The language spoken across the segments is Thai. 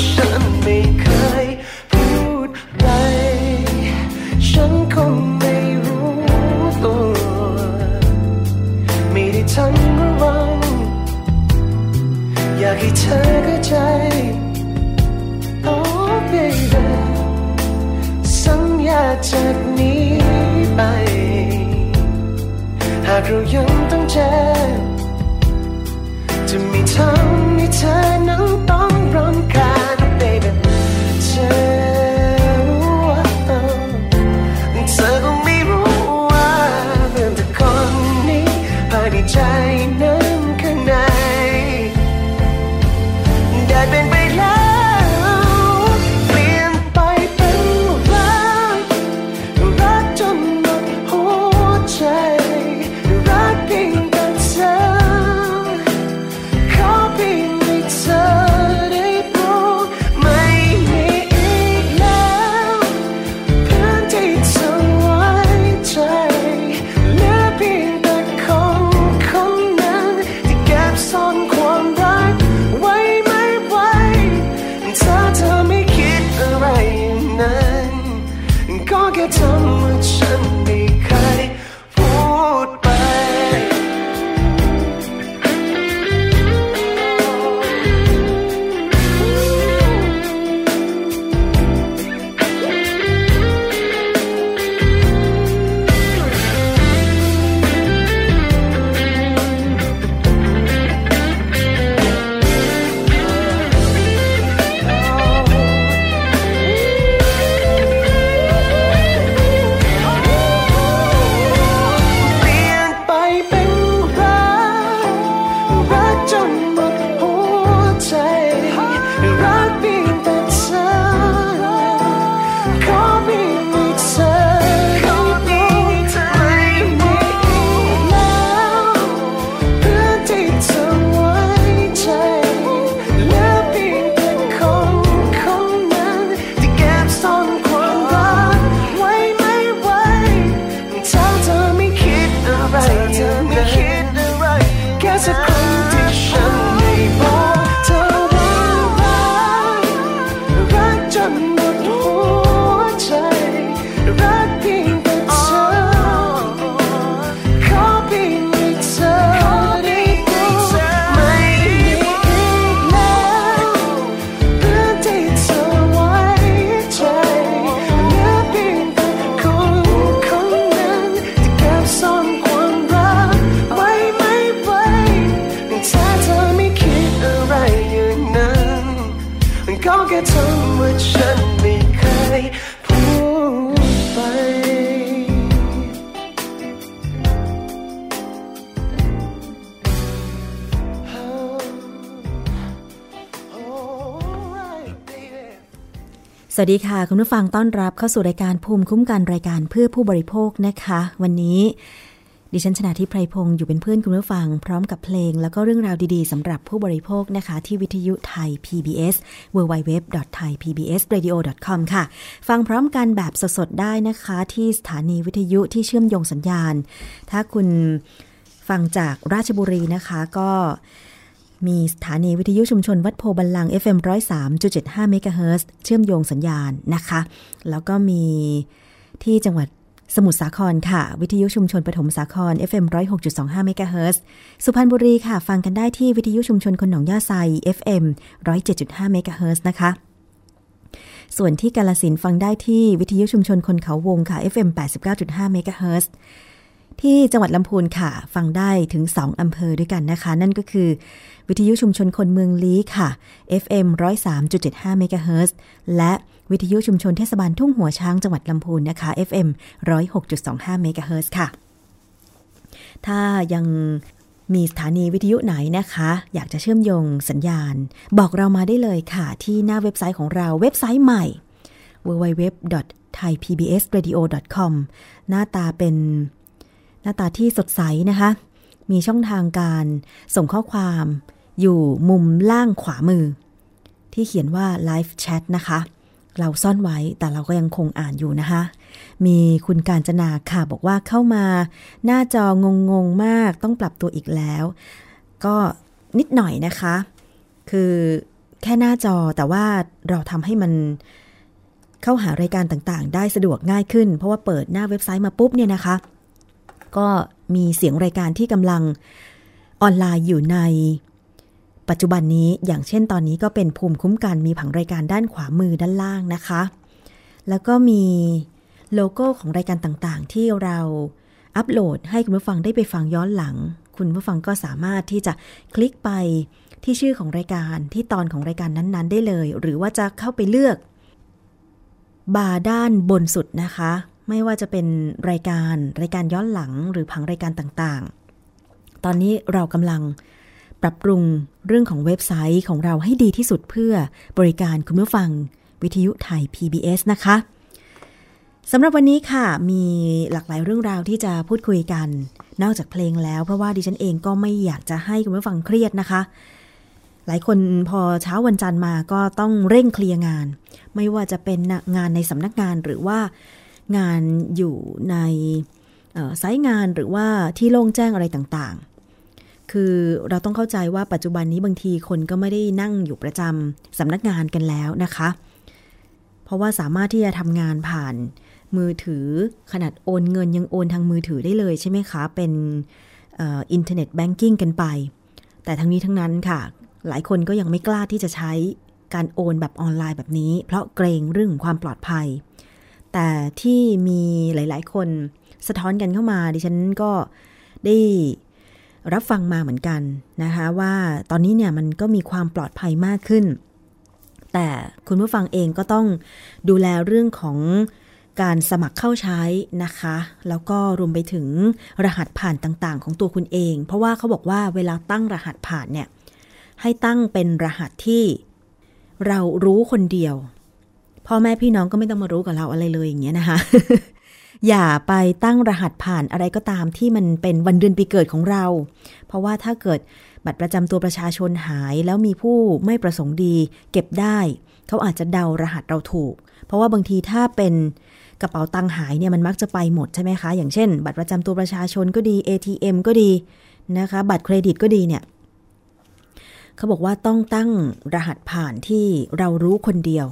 Shut สวัสดีค่ะ คุณผู้ฟังต้อนรับเข้าสู่รายการภูมิคุ้มกันรายการเพื่อผู้บริโภคนะคะ วันนี้ ดิฉันชนะทิพไพรพงศ์อยู่เป็นเพื่อนคุณผู้ฟัง พร้อมกับเพลง แล้วก็เรื่องราวดีๆสำหรับผู้บริโภคนะคะ ที่วิทยุไทย PBS www.thaipbsradio.com ค่ะ ฟังพร้อมกันแบบสดๆได้นะคะ ที่สถานีวิทยุที่เชื่อมโยงสัญญาณ ถ้าคุณฟังจากราชบุรีนะคะก็ มีสถานีวิทยุชุมชนวัดโพธิ์บัลลังก์ FM 103.75เมกะเฮิรตซ์เชื่อมโยงสัญญาณนะคะ แล้วก็มีที่จังหวัดสมุทรสาครค่ะ วิทยุชุมชนปฐมสาคร FM 106.25เมกะเฮิรตซ์สุพรรณบุรีค่ะ ฟังกันได้ที่วิทยุชุมชนคนหนองย่าไซ FM 107.5เมกะเฮิรตซ์นะคะ ส่วนที่กาฬสินธุ์ฟังได้ที่วิทยุชุมชนคนเขาวงค่ะ FM 89.5เมกะเฮิรตซ์ ที่จังหวัดลำพูนค่ะ ฟังได้ถึง 2 อำเภอด้วยกันนะคะ นั่นก็คือ วิทยุชุมชนคนเมืองลี้ค่ะ FM 103.75เมกะเฮิรตซ์และวิทยุชุมชนเทศบาลทุ่งหัวช้างจังหวัดลำพูนนะคะ FM 106.25เมกะเฮิรตซ์ค่ะ ถ้ายังมีสถานีวิทยุไหนนะคะ อยากจะเชื่อมโยงสัญญาณ บอกเรามาได้เลยค่ะ ที่หน้าเว็บไซต์ของเราเว็บไซต์ใหม่ www.thaipbsradio.com หน้าตาเป็น หน้าตาที่สดใสนะคะ มีช่องทางการส่งข้อความอยู่มุมล่างขวามือ ที่เขียนว่า Live Chat นะคะ เราซ่อนไว้แต่เราก็ยังคงอ่านอยู่นะคะ มีคุณการจนาค่ะบอกว่าเข้ามา หน้าจองงงๆมากต้องปรับตัวอีกแล้ว ก็นิดหน่อยนะคะ คือแค่หน้าจอแต่ว่าเราทำให้มันเข้าหารายการต่างๆ ได้สะดวกง่ายขึ้น เพราะว่าเปิดหน้าเว็บไซต์มาปุ๊บเนี่ยนะคะ ก็มีเสียงรายการที่กำลังออนไลน์อยู่ใน ปัจจุบันนี้อย่างเช่นตอนนี้ก็เป็นภูมิคุ้มกันมีผังรายการด้านขวามือด้านล่างนะคะ แล้วก็มีโลโก้ของรายการต่างๆ ที่เราอัปโหลดให้คุณผู้ฟังได้ไปฟังย้อนหลัง คุณผู้ฟังก็สามารถที่จะคลิกไปที่ชื่อของรายการที่ตอนของรายการนั้นๆ ได้เลย หรือว่าจะเข้าไปเลือก บาร์ด้านบนสุดนะคะ ไม่ว่าจะเป็นรายการรายการย้อนหลังหรือผังรายการต่างๆ ตอนนี้เรากำลังปรับปรุงเรื่องของเว็บไซต์ของเราให้ดีที่สุดเพื่อบริการคุณผู้ฟังวิทยุไทย PBS นะคะสำหรับวันนี้ค่ะ มีหลากหลายเรื่องราวที่จะพูดคุยกัน นอกจากเพลงแล้ว เพราะว่าดิฉันเองก็ไม่อยากจะให้คุณผู้ฟังเครียดนะคะ หลายคนพอเช้าวันจันทร์มาก็ต้องเร่งเคลียร์งาน ไม่ว่าจะเป็นงานในสำนักงานหรือว่า งานอยู่ในไซต์งานหรือว่าที่โล่งแจ้งอะไรต่างๆ คือเราต้องเข้าใจว่าปัจจุบันนี้บางทีคนก็ไม่ได้นั่งอยู่ประจำสำนักงานกันแล้วนะคะ เพราะว่าสามารถที่จะทำงานผ่านมือถือขนาดโอนเงินยังโอนทางมือถือได้เลยใช่ไหมคะ เป็น internet banking กันไป แต่ทั้งนี้ทั้งนั้นค่ะ หลายคนก็ยังไม่กล้าที่จะใช้การโอนแบบออนไลน์แบบนี้ เพราะเกรงเรื่องความปลอดภัย แต่ที่มีหลาย ๆ คนสะท้อนกันเข้ามา ดิฉันก็ได้รับฟังมาเหมือนกันนะคะว่าตอนนี้เนี่ยมันก็มีความปลอดภัยมากขึ้น แต่คุณผู้ฟังเองก็ต้องดูแลเรื่องของการสมัครเข้าใช้นะคะ แล้วก็รวมไปถึงรหัสผ่านต่างๆ ของตัวคุณเอง เพราะว่าเขาบอกว่าเวลาตั้งรหัสผ่านเนี่ยให้ตั้งเป็นรหัสที่เรารู้คนเดียว พ่อแม่พี่น้องก็ไม่ต้องมารู้กับเราอะไรเลยอย่างเงี้ยนะคะ อย่าไปตั้งรหัสผ่านอะไรก็ตามที่มันเป็นวันเดือนปีเกิดของเรา เพราะว่าถ้าเกิดบัตรประจำตัวประชาชนหายแล้วมีผู้ไม่ประสงค์ดี เก็บได้ เขาอาจจะเดารหัสเราถูก เพราะว่าบางทีถ้าเป็นกระเป๋าตังค์หายเนี่ยมันมักจะไปหมดใช่ไหมคะ อย่างเช่น บัตรประจำตัวประชาชนก็ดี ATM ก็ดีนะคะ บัตรเครดิตก็ดีเนี่ยเขาบอกว่าต้องตั้งรหัสผ่านที่เรารู้คนเดียว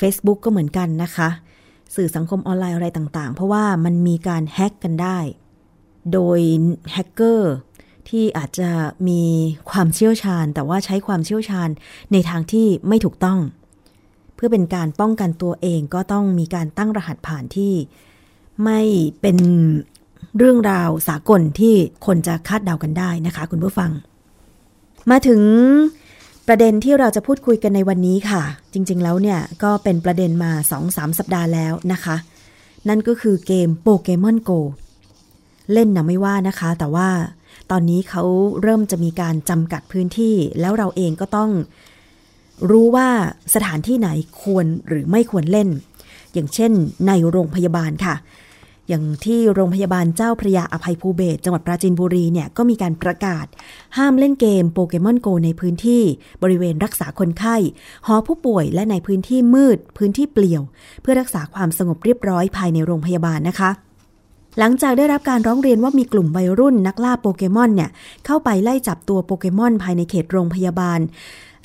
Facebook ก็เหมือนกันนะคะ สื่อสังคมออนไลน์อะไรต่างๆ เพราะว่ามันมีการแฮ็กกันได้ โดยแฮกเกอร์ที่อาจจะมีความเชี่ยวชาญ แต่ว่าใช้ความเชี่ยวชาญในทางที่ไม่ถูกต้อง เพื่อเป็นการป้องกันตัวเองก็ต้องมีการตั้งรหัสผ่านที่ ไม่เป็นเรื่องราวสากลที่คนจะคาดเดากันได้นะคะ คุณผู้ฟัง มาถึง ประเด็นที่เราจะพูดคุยกันในวันนี้ค่ะ จริงๆแล้วเนี่ยก็เป็นประเด็นมา 2-3 สัปดาห์แล้วนะคะ นั่นก็คือเกมโปเกมอนโกเล่นนะไม่ว่านะคะ แต่ว่าตอนนี้เขาเริ่มจะมีการจำกัดพื้นที่ แล้วเราเองก็ต้องรู้ว่าสถานที่ไหนควรหรือไม่ควรเล่น อย่างเช่นในโรงพยาบาลค่ะ อย่างที่โรงพยาบาลเจ้าพระยาอภัยภูเบศจังหวัดปราจีนบุรีเนี่ยก็มีการประกาศ ห้ามเล่นเกมโปเกมอนโกในพื้นที่บริเวณรักษาคนไข้หอผู้ป่วยและในพื้นที่มืด พื้นที่เปลี่ยว เพื่อรักษาความสงบเรียบร้อยภายในโรงพยาบาลนะคะ หลังจากได้รับการร้องเรียนว่ามีกลุ่มวัยรุ่นนักล่าโปเกมอนเนี่ยเข้าไปไล่จับตัวโปเกมอนภายในเขตโรงพยาบาล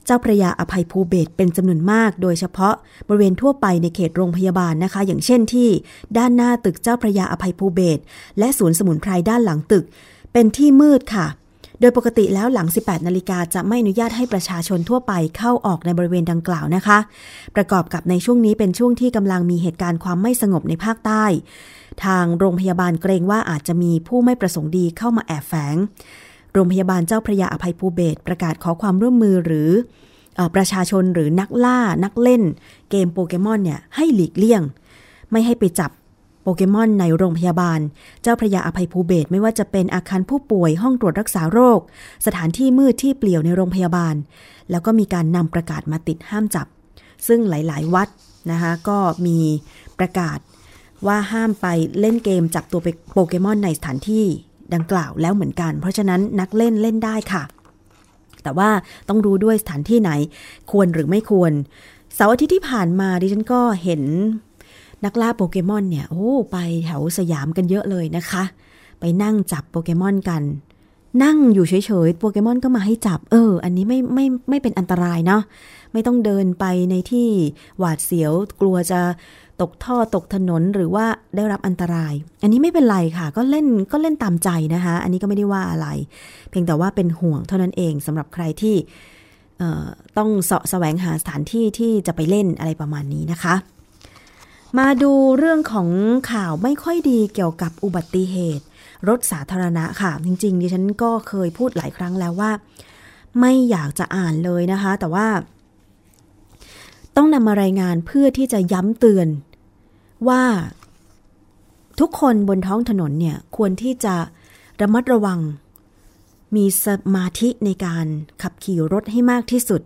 เจ้าพระยาอภัยภูเบศเป็นจำนวนมาก โดยเฉพาะบริเวณทั่วไปในเขตโรงพยาบาลนะคะ อย่างเช่นที่ ด้านหน้าตึกเจ้าพระยาอภัยภูเบศและศูนย์สมุนไพรด้านหลังตึก เป็นที่มืดค่ะ โดยปกติแล้วหลัง 18 นาฬิกาจะไม่อนุญาตให้ประชาชนทั่วไปเข้าออกในบริเวณดังกล่าวนะคะ ประกอบกับในช่วงนี้เป็นช่วงที่กำลังมีเหตุการณ์ความไม่สงบในภาคใต้ ทางโรงพยาบาลเกรงว่าอาจจะมีผู้ไม่ประสงค์ดีเข้ามาแอบแฝง โรงพยาบาลเจ้าพระยาอภัยภูเบศประกาศขอความร่วมมือหรืออประชาชนหรือนักล่านักเล่น เกมโปเกมอนเนี่ยให้หลีกเลี่ยง ไม่ให้ไปจับโปเกมอนในโรงพยาบาล เจ้าพระยาอภัยภูเบศไม่ว่าจะเป็นอาคารผู้ป่วยห้องตรวจรักษาโรค สถานที่มืดที่เปลี่ยวในโรงพยาบาล แล้วก็มีการนำประกาศมาติดห้ามจับ ซึ่งหลาย ๆ วัดนะคะก็มีประกาศว่าห้ามไปเล่นเกมจับตัวโปเกมอนในสถานที่ ดังกล่าวแล้วเหมือนกัน เพราะฉะนั้นนักเล่นเล่นได้ค่ะ แต่ว่าต้องรู้ด้วยสถานที่ไหน ควรหรือไม่ควรเสาร์อาทิตย์ที่ผ่านมาดิฉันก็เห็นนักล่าโปเกมอนเนี่ยโอ้ไปแถวสยามกันเยอะเลยนะคะ ไปนั่งจับโปเกมอนกัน นั่งอยู่เฉยๆโปเกมอนก็มาให้จับ เออ อันนี้ไม่ไม่ไม่เป็นอันตรายเนาะไม่ต้องเดินไปในที่หวาดเสียวกลัวจะ ตกท่อตกถนนหรือว่าได้รับอันตราย อันนี้ไม่เป็นไรค่ะ ก็เล่นก็เล่นตามใจนะคะ อันนี้ก็ไม่ได้ว่าอะไร เพียงแต่ว่าเป็นห่วงเท่านั้นเองสำหรับใครที่ต้องเสาะแสวงหาสถานที่ที่จะไปเล่นอะไรประมาณนี้นะคะ มาดูเรื่องของข่าวไม่ค่อยดีเกี่ยวกับอุบัติเหตุ รถสาธารณะค่ะ จริงๆดิฉันก็เคยพูดหลายครั้งแล้วว่า ไม่อยากจะอ่านเลยนะคะ แต่ว่า ต้องนำมารายงานเพื่อที่จะย้ำเตือน ว่าทุกคนบนท้องถนนเนี่ยควรที่จะระมัดระวัง มีสมาธิในการขับขี่รถให้มากที่สุด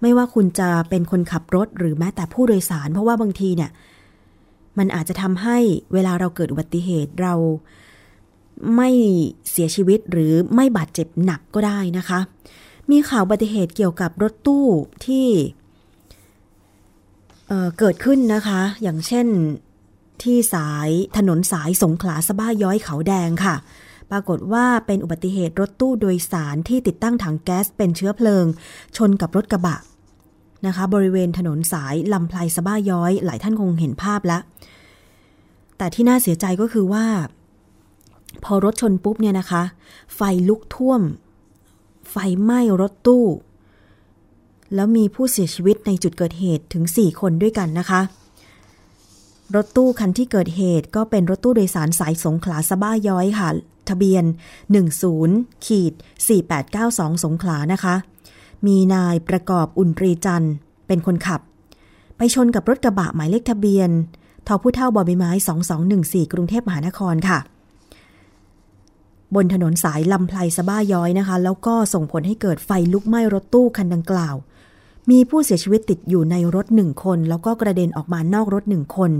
ไม่ว่าคุณจะเป็นคนขับรถหรือแม้แต่ผู้โดยสาร เพราะว่าบางทีเนี่ยมันอาจจะทำให้เวลาเราเกิดอุบัติเหตุเราไม่เสียชีวิตหรือไม่บาดเจ็บหนักก็ได้นะคะ มีข่าวอุบัติเหตุเกี่ยวกับรถตู้ที่เเกิดขึ้นนะคะ อย่างเช่น ที่สายถนนสายสงขลาสะบ้าย้อยเขาแดงค่ะ ปรากฏว่าเป็นอุบัติเหตุรถตู้โดยสารที่ติดตั้งถังแก๊สเป็นเชื้อเพลิง ชนกับรถกระบะนะคะ บริเวณถนนสายลำไพลสะบ้าย้อย หลายท่านคงเห็นภาพแล้ว แต่ที่น่าเสียใจก็คือว่า พอรถชนปุ๊บเนี่ยนะคะ ไฟลุกท่วม ไฟไหม้รถตู้ แล้วมีผู้เสียชีวิตในจุดเกิดเหตุถึง 4 คนด้วยกันนะคะ รถตู้คันที่เกิดเหตุก็เป็นรถตู้โดยสารสายสงขลาสะบ้าย้อยค่ะ ทะเบียน 10ขีด4892 สงขลานะคะ มีนายประกอบอุ่นตรีจันเป็นคนขับ ไปชนกับรถกระบะหมายเลขทะเบียนทอผู้เท่าบอใบไม้ 2214 กรุงเทพมหานครค่ะ บนถนนสายลำไพลสะบ้าย้อยนะคะ แล้วก็ส่งผลให้เกิดไฟลุกไหม้รถตู้คันดังกล่าว มีผู้เสียชีวิตติดอยู่ในรถหนึ่งคน แล้วก็กระเด็นออกมานอกรถหนึ่งคน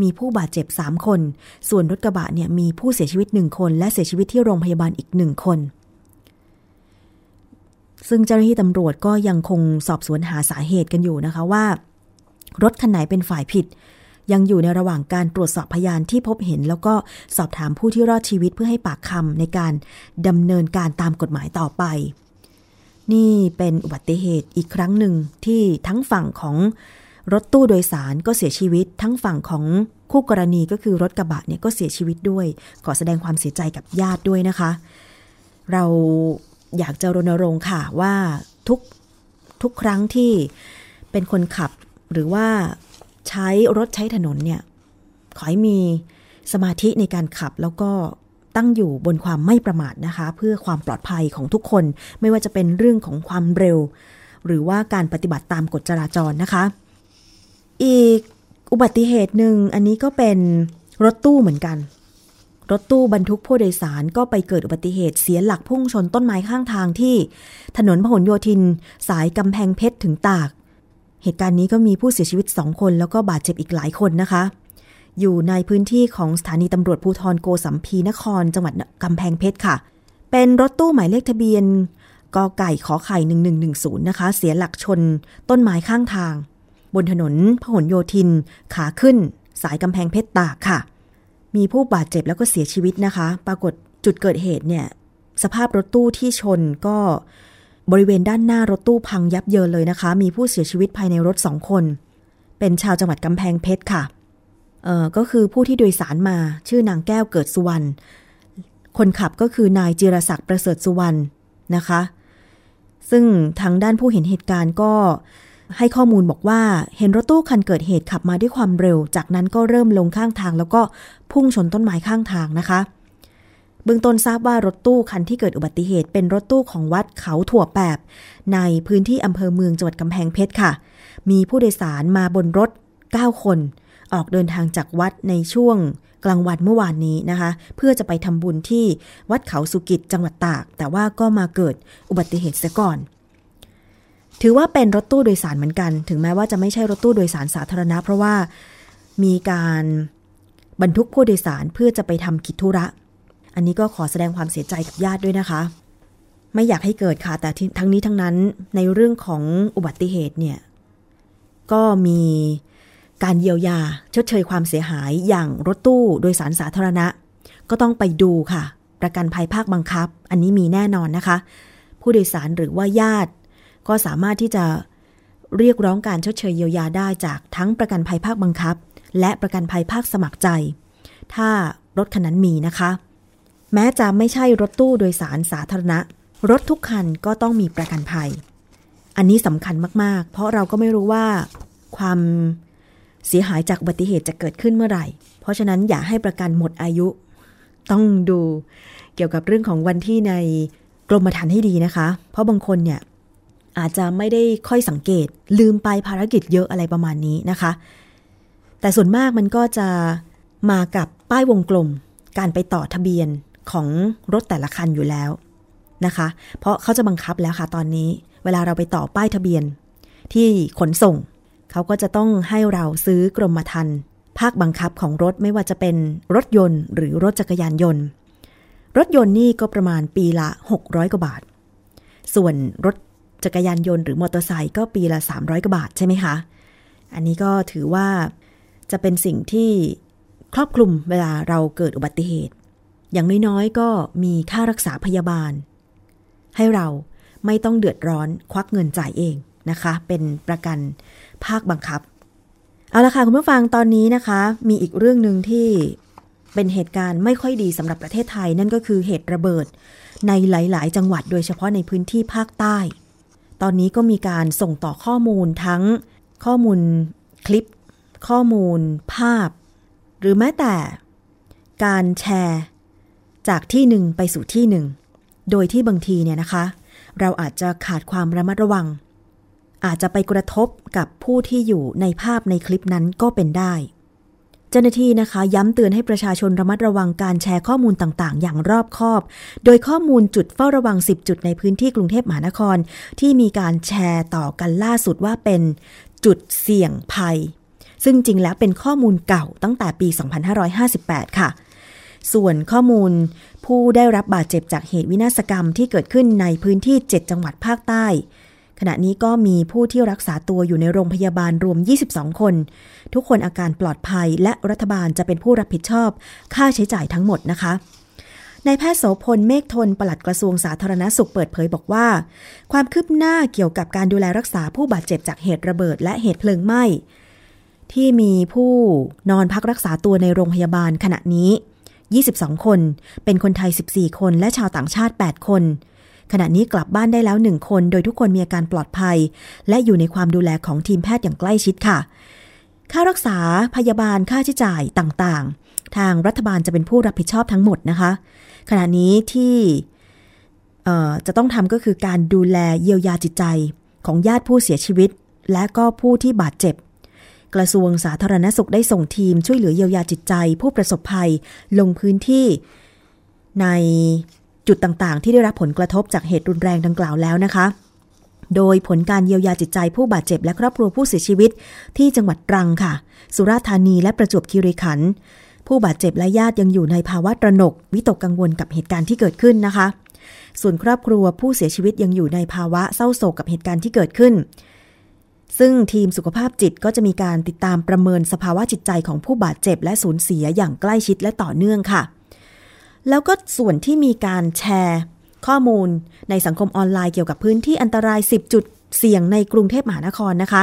มีผู้บาดเจ็บสามคน ส่วนรถกระบะเนี่ยมีผู้เสียชีวิตหนึ่งคน และเสียชีวิตที่โรงพยาบาลอีกหนึ่งคน ซึ่งเจ้าหน้าที่ตำรวจก็ยังคงสอบสวนหาสาเหตุกันอยู่นะคะว่า รถคันไหนเป็นฝ่ายผิด ยังอยู่ในระหว่างการตรวจสอบพยานที่พบเห็น แล้วก็สอบถามผู้ที่รอดชีวิตเพื่อให้ปากคำในการดำเนินการตามกฎหมายต่อไป นี่เป็นอุบัติเหตุอีกครั้งหนึ่งที่ทั้งฝั่งของรถตู้โดยสารก็เสียชีวิต ทั้งฝั่งของคู่กรณีก็คือรถกระบะเนี่ยก็เสียชีวิตด้วย ขอแสดงความเสียใจกับญาติด้วยนะคะ เราอยากจะรณรงค์ค่ะว่าทุกทุกครั้งที่เป็นคนขับหรือว่าใช้รถใช้ถนนเนี่ยขอให้มีสมาธิในการขับแล้วก็ ตั้งอยู่บนความไม่ประมาทนะคะ เพื่อความปลอดภัยของทุกคน ไม่ว่าจะเป็นเรื่องของความเร็ว หรือว่าการปฏิบัติตามกฎจราจรนะคะ อีกอุบัติเหตุหนึ่งอันนี้ก็เป็นรถตู้เหมือนกัน รถตู้บรรทุกผู้โดยสารก็ไปเกิดอุบัติเหตุเสียหลักพุ่งชนต้นไม้ข้างทางที่ ถนนพหลโยธิน สายกำแพงเพชรถึงตาก เหตุการณ์นี้ก็มีผู้เสียชีวิต2คนแล้วก็บาดเจ็บอีกหลายคนนะคะ อยู่ในพื้นที่ของสถานีตำรวจภูธรโกสัมพีนคร จังหวัดกำแพงเพชรค่ะ เป็นรถตู้หมายเลขทะเบียนกไก่ขอไข่1110 นะคะ เสียหลักชนต้นไม้ข้างทาง บนถนนพหลโยธิน ขาขึ้น สายกำแพงเพชรตากค่ะ มีผู้บาดเจ็บแล้วก็เสียชีวิตนะคะ ปรากฏจุดเกิดเหตุเนี่ย สภาพรถตู้ที่ชนก็บริเวณด้านหน้ารถตู้พังยับเยินเลยนะคะ มีผู้เสียชีวิตภายในรถสองคน เป็นชาวจังหวัดกำแพงเพชรค่ะ ก็คือผู้ที่โดยสารมาชื่อนางแก้วเกิดสุวรรณคนขับก็คือนายจิรศักดิ์ประเสริฐสุวรรณนะคะ ซึ่งทางด้านผู้เห็นเหตุการณ์ก็ให้ข้อมูลบอกว่าเห็นรถตู้คันเกิดเหตุขับมาด้วยความเร็ว จากนั้นก็เริ่มลงข้างทาง แล้วก็พุ่งชนต้นไม้ข้างทางนะคะ เบื้องต้นทราบว่ารถตู้คันที่เกิดอุบัติเหตุ เป็นรถตู้ของวัดเขาถั่วแปบ ในพื้นที่อำเภอเมืองจังหวัดกำแพงเพชรค่ะ มีผู้โดยสารมาบนรถ 9 คน ออกเดินทางจากวัดในช่วงกลางวันเมื่อวานนี้นะคะ เพื่อจะไปทำบุญที่วัดเขาสุกิจจังหวัดตาก แต่ว่าก็มาเกิดอุบัติเหตุเสียก่อน ถือว่าเป็นรถตู้โดยสารเหมือนกัน ถึงแม้ว่าจะไม่ใช่รถตู้โดยสารสาธารณะ เพราะว่ามีการบรรทุกผู้โดยสารเพื่อจะไปทำกิจธุระ อันนี้ก็ขอแสดงความเสียใจกับญาติด้วยนะคะ ไม่อยากให้เกิดค่ะ แต่ทั้งนี้ทั้งนั้นในเรื่องของอุบัติเหตุเนี่ย ก็มี การเยียวยาชดเชยความเสียหายอย่างรถตู้โดยสารสาธารณะ ก็ต้องไปดูค่ะ ประกันภัยภาคบังคับ อันนี้มีแน่นอนนะคะ ผู้โดยสารหรือว่าญาติ ก็สามารถที่จะเรียกร้องการชดเชยเยียวยาได้จากทั้งประกันภัยภาคบังคับ และประกันภัยภาคสมัครใจ ถ้ารถคันนั้นมีนะคะ แม้จะไม่ใช่รถตู้โดยสารสาธารณะ รถทุกคันก็ต้องมีประกันภัย อันนี้สำคัญมากๆ เพราะเราก็ไม่รู้ว่าความ เสียหายจากอุบัติเหตุจะเกิดขึ้นเมื่อไหร่ เพราะฉะนั้นอย่าให้ประกันหมดอายุ ต้องดูเกี่ยวกับเรื่องของวันที่ในกรมธรรม์ให้ดีนะคะ เพราะบางคนเนี่ยอาจจะไม่ได้ค่อยสังเกต ลืมไปภารกิจเยอะอะไรประมาณนี้นะคะ แต่ส่วนมากมันก็จะมากับป้ายวงกลม การไปต่อทะเบียนของรถแต่ละคันอยู่แล้วนะคะ เพราะเขาจะบังคับแล้วค่ะตอนนี้ เวลาเราไปต่อป้ายทะเบียนที่ขนส่ง เขาก็จะต้องให้เราซื้อกรมธรรม์ภาคบังคับของรถไม่ว่าจะเป็นรถยนต์หรือรถจักรยานยนต์ รถยนต์นี่ก็ประมาณปีละ 600 กว่าบาท ส่วนรถจักรยานยนต์หรือมอเตอร์ไซค์ก็ปีละ 300 กว่าบาทใช่ไหมคะ อันนี้ก็ถือว่าจะเป็นสิ่งที่ครอบคลุมเวลาเราเกิดอุบัติเหตุ อย่างน้อยๆก็มีค่ารักษาพยาบาล ให้เราไม่ต้องเดือดร้อนควักเงินจ่ายเองนะคะ เป็นประกัน ภาคบังคับ เอาละค่ะคุณผู้ฟังตอนนี้นะคะ มีอีกเรื่องหนึ่งที่เป็นเหตุการณ์ไม่ค่อยดีสำหรับประเทศไทยนั่นก็คือเหตุระเบิด ในหลาย ๆ จังหวัดโดยเฉพาะในพื้นที่ภาคใต้ ตอนนี้ก็มีการส่งต่อข้อมูลทั้งข้อมูลคลิป ข้อมูล ภาพ หรือแม้แต่การแชร์ จากที่หนึ่งไปสู่ที่หนึ่ง โดยที่บางทีเนี่ยนะคะ เราอาจจะขาดความระมัดระวัง อาจจะไปกระทบกับผู้ที่อยู่ในภาพในคลิปนั้นก็เป็นได้ เจ้าหน้าที่นะคะ ย้ำเตือนให้ประชาชนระมัดระวังการแชร์ข้อมูลต่างๆ อย่างรอบคอบ โดยข้อมูลจุดเฝ้าระวัง 10 จุดในพื้นที่กรุงเทพมหานคร ที่มีการแชร์ต่อกันล่าสุดว่าเป็นจุดเสี่ยงภัย ซึ่งจริงแล้วเป็นข้อมูลเก่าตั้งแต่ปี 2558 ค่ะส่วนข้อมูลผู้ได้รับบาดเจ็บจากเหตุวินาศกรรมที่เกิดขึ้นในพื้นที่ 7 จังหวัดภาคใต้ ขณะนี้ก็มีผู้ที่รักษาตัวอยู่ในโรงพยาบาลรวม 22 คน ทุกคนอาการปลอดภัยและรัฐบาลจะเป็นผู้รับผิดชอบ ค่าใช้จ่ายทั้งหมดนะคะนายแพทย์โสพลเมฆทนปลัดกระทรวงสาธารณสุขเปิดเผยบอกว่า ความคืบหน้าเกี่ยวกับการดูแลรักษาผู้บาดเจ็บจากเหตุระเบิดและเหตุเพลิงไหม้ที่มีผู้นอนพักรักษาตัวในโรงพยาบาลขณะนี้ 22 คน เป็นคนไทย 14 คน และชาวต่างชาติ 8 คน ขณะนี้กลับบ้านได้แล้ว1คน โดยทุกคนมีอาการปลอดภัย และอยู่ในความดูแลของทีมแพทย์อย่างใกล้ชิดค่ะ ค่ารักษาพยาบาลค่าใช้จ่ายต่างๆ ทางรัฐบาลจะเป็นผู้รับผิดชอบทั้งหมดนะคะ ขณะนี้ที่จะต้องทำก็คือการดูแลเยียวยาจิตใจของญาติผู้เสียชีวิต และก็ผู้ที่บาดเจ็บ กระทรวงสาธารณสุขได้ส่งทีมช่วยเหลือเยียวยาจิตใจ ผู้ประสบภัยลงพื้นที่ใน จุดต่างๆ ที่ได้รับผลกระทบจากเหตุรุนแรงดังกล่าวแล้วนะคะ โดยผลการเยียวยาจิตใจผู้บาดเจ็บและครอบครัวผู้เสียชีวิต ที่จังหวัดตรังค่ะ สุราษฎร์ธานีและประจวบคีรีขันธ์ผู้บาดเจ็บและญาติยังอยู่ในภาวะตระหนก วิตกกังวลกับเหตุการณ์ที่เกิดขึ้นนะคะ ส่วนครอบครัวผู้เสียชีวิตยังอยู่ในภาวะเศร้าโศกกับเหตุการณ์ที่เกิดขึ้น ซึ่งทีมสุขภาพจิตก็จะมีการติดตามประเมินสภาวะจิตใจของผู้บาดเจ็บและสูญเสียอย่างใกล้ชิดและต่อเนื่องค่ะ แล้วก็ส่วนที่มีการแชร์ ข้อมูลในสังคมออนไลน์เกี่ยวกับพื้นที่อันตราย 10 จุดเสี่ยงในกรุงเทพมหานครนะคะ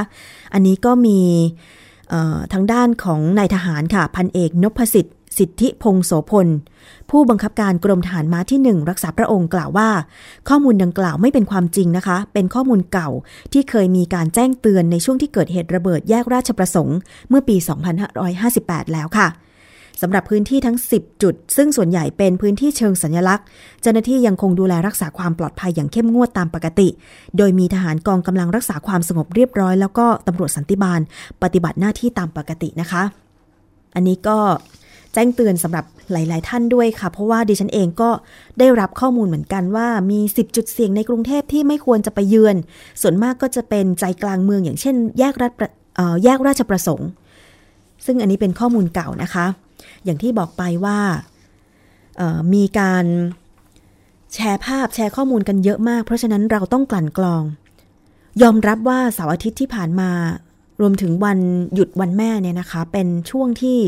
อันนี้ก็มีทางด้านของนายทหารค่ะ พันเอกนพสิทธิ์สิทธิพงศ์โสพล ผู้บังคับการกรมทหารม้าที่ 1 รักษาพระองค์กล่าวว่า ข้อมูลดังกล่าวไม่เป็นความจริงนะคะ เป็นข้อมูลเก่าที่เคยมีการแจ้งเตือนในช่วงที่เกิดเหตุระเบิดแยกราชประสงค์ เมื่อปี 2558 แล้วค่ะ สำหรับพื้นที่ทั้ง 10 จุด ซึ่งส่วนใหญ่เป็นพื้นที่เชิงสัญลักษณ์ เจ้าหน้าที่ยังคงดูแลรักษาความปลอดภัยอย่างเข้มงวดตามปกติ โดยมีทหารกองกำลังรักษาความสงบเรียบร้อย แล้วก็ตำรวจสันติบาล ปฏิบัติหน้าที่ตามปกตินะคะ อันนี้ก็แจ้งเตือนสำหรับหลาย ๆ ท่านด้วยค่ะ เพราะว่าดิฉันเองก็ได้รับข้อมูลเหมือนกันว่ามี 10 จุดเสี่ยงในกรุงเทพที่ไม่ควรจะไปเยือน ส่วนมากก็จะเป็นใจกลางเมืองอย่างเช่น แยกราชประเอ่อแยกราชประสงค์ ซึ่งอันนี้เป็นข้อมูลเก่านะคะ อย่างที่บอกไปว่ามีการแชร์ภาพแชร์ข้อมูลกันเยอะมาก เพราะฉะนั้นเราต้องกลั่นกรอง ยอมรับว่าเสาร์อาทิตย์ที่ผ่านมา รวมถึงวันหยุดวันแม่เนี่ยนะคะ เป็นช่วงที่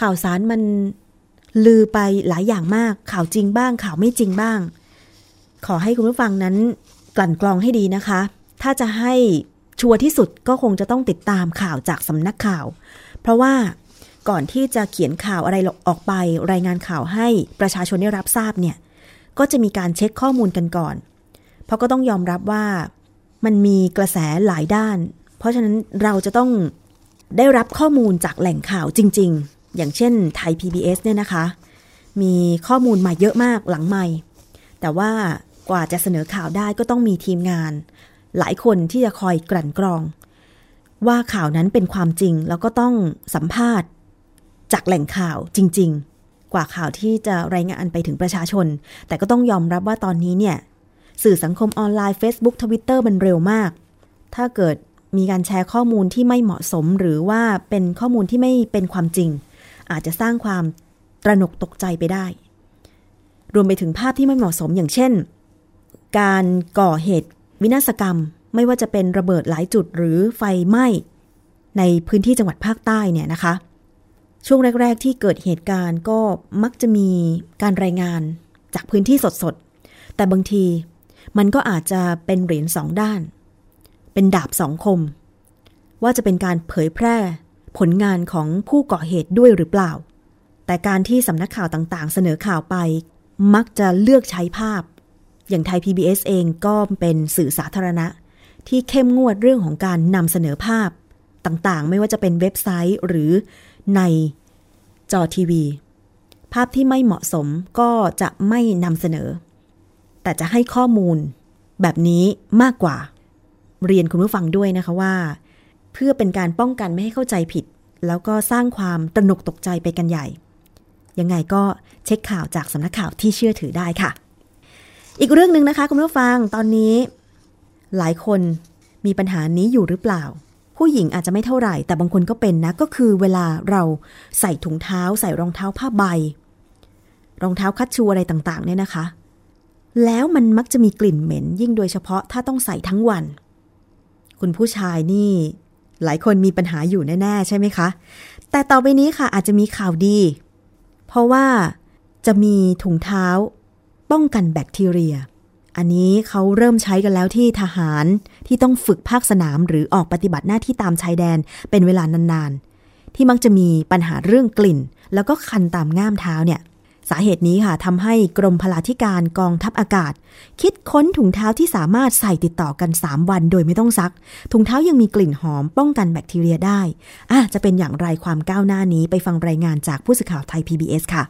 ข่าวสารมันลือไปหลายอย่างมาก ข่าวจริงบ้าง ข่าวไม่จริงบ้าง ขอให้คุณผู้ฟังนั้นกลั่นกรองให้ดีนะคะ ถ้าจะให้ชัวร์ที่สุดก็คงจะต้องติดตามข่าวจากสำนักข่าว เพราะว่า ก่อนที่จะเขียนข่าวอะไรออกไป รายงานข่าวให้ประชาชนได้รับทราบเนี่ย ก็จะมีการเช็คข้อมูลกันก่อน เพราะก็ต้องยอมรับว่ามันมีกระแสหลายด้าน เพราะฉะนั้นเราจะต้องได้รับข้อมูลจากแหล่งข่าวจริง ๆ อย่างเช่นไทย PBS เนี่ยนะคะ มีข้อมูลมาเยอะมากหลังไม่ แต่ว่ากว่าจะเสนอข่าวได้ก็ต้องมีทีมงาน หลายคนที่จะคอยกลั่นกรอง ว่าข่าวนั้นเป็นความจริงแล้วก็ต้องสัมภาษณ์ จากแหล่งข่าวจริง ๆ กว่าข่าวที่จะรายงานไปถึงประชาชน แต่ก็ต้องยอมรับว่าตอนนี้เนี่ย สื่อสังคมออนไลน์ Facebook Twitter มันเร็วมาก ถ้าเกิดมีการแชร์ข้อมูลที่ไม่เหมาะสม หรือว่าเป็นข้อมูลที่ไม่เป็นความจริง อาจจะสร้างความตระหนกตกใจไปได้ รวมไปถึงภาพที่ไม่เหมาะสมอย่างเช่น การก่อเหตุวินาศกรรม ไม่ว่าจะเป็นระเบิดหลายจุดหรือไฟไหม้ในพื้นที่จังหวัดภาคใต้เนี่ยนะคะ ช่วงแรก ๆ ที่เกิดเหตุการณ์ก็มักจะมีการรายงานจากพื้นที่สดๆ แต่บางทีมันก็อาจจะเป็นเหรียญสองด้าน เป็นดาบสองคม ว่าจะเป็นการเผยแพร่ผลงานของผู้ก่อเหตุด้วยหรือเปล่า แต่การที่สำนักข่าวต่างๆ เสนอข่าวไป มักจะเลือกใช้ภาพ อย่างไทย PBS เองก็เป็นสื่อสาธารณะ ที่เข้มงวดเรื่องของการนำเสนอภาพต่างๆ ไม่ว่าจะเป็นเว็บไซต์หรือ ในจอทีวี ภาพที่ไม่เหมาะสมก็จะไม่นำเสนอ แต่จะให้ข้อมูลแบบนี้มากกว่า เรียนคุณผู้ฟังด้วยนะคะว่า เพื่อเป็นการป้องกันไม่ให้เข้าใจผิด แล้วก็สร้างความตระหนกตกใจไปกันใหญ่ ยังไงก็เช็คข่าวจากสำนักข่าวที่เชื่อถือได้ค่ะ อีกเรื่องหนึ่งนะคะคุณผู้ฟังตอนนี้ หลายคนมีปัญหานี้อยู่หรือเปล่า ผู้หญิงอาจจะไม่เท่าไหร่ แต่บางคนก็เป็นนะก็คือเวลาเราใส่ถุงเท้า ใส่รองเท้าผ้าใบ รองเท้าคัดชูอะไรต่างๆ เนี่ยนะคะ แล้วมันมักจะมีกลิ่นเหม็น ยิ่งโดยเฉพาะถ้าต้องใส่ทั้งวัน คุณผู้ชายนี่ หลายคนมีปัญหาอยู่แน่ๆ ใช่ไหมคะ แต่ต่อไปนี้ค่ะอาจจะมีข่าวดี เพราะว่าจะมีถุงเท้า ป้องกันแบคทีเรีย อันนี้เขาเริ่มใช้กันแล้วที่ทหารที่ต้องฝึกภาคสนามหรือออกปฏิบัติหน้าที่ตามชายแดนเป็นเวลานานๆ ที่มักจะมีปัญหาเรื่องกลิ่น แล้วก็คันตามง่ามเท้าเนี่ย สาเหตุนี้ค่ะทำให้กรมพลาธิการกองทัพอากาศ คิดค้นถุงเท้าที่สามารถใส่ติดต่อกัน 3 วันโดยไม่ต้องซัก ถุงเท้ายังมีกลิ่นหอมป้องกันแบคทีเรียได้อะจะเป็นอย่างไรความก้าวหน้านี้ไปฟังรายงานจากผู้สื่อข่าวไทย PBS ค่ะ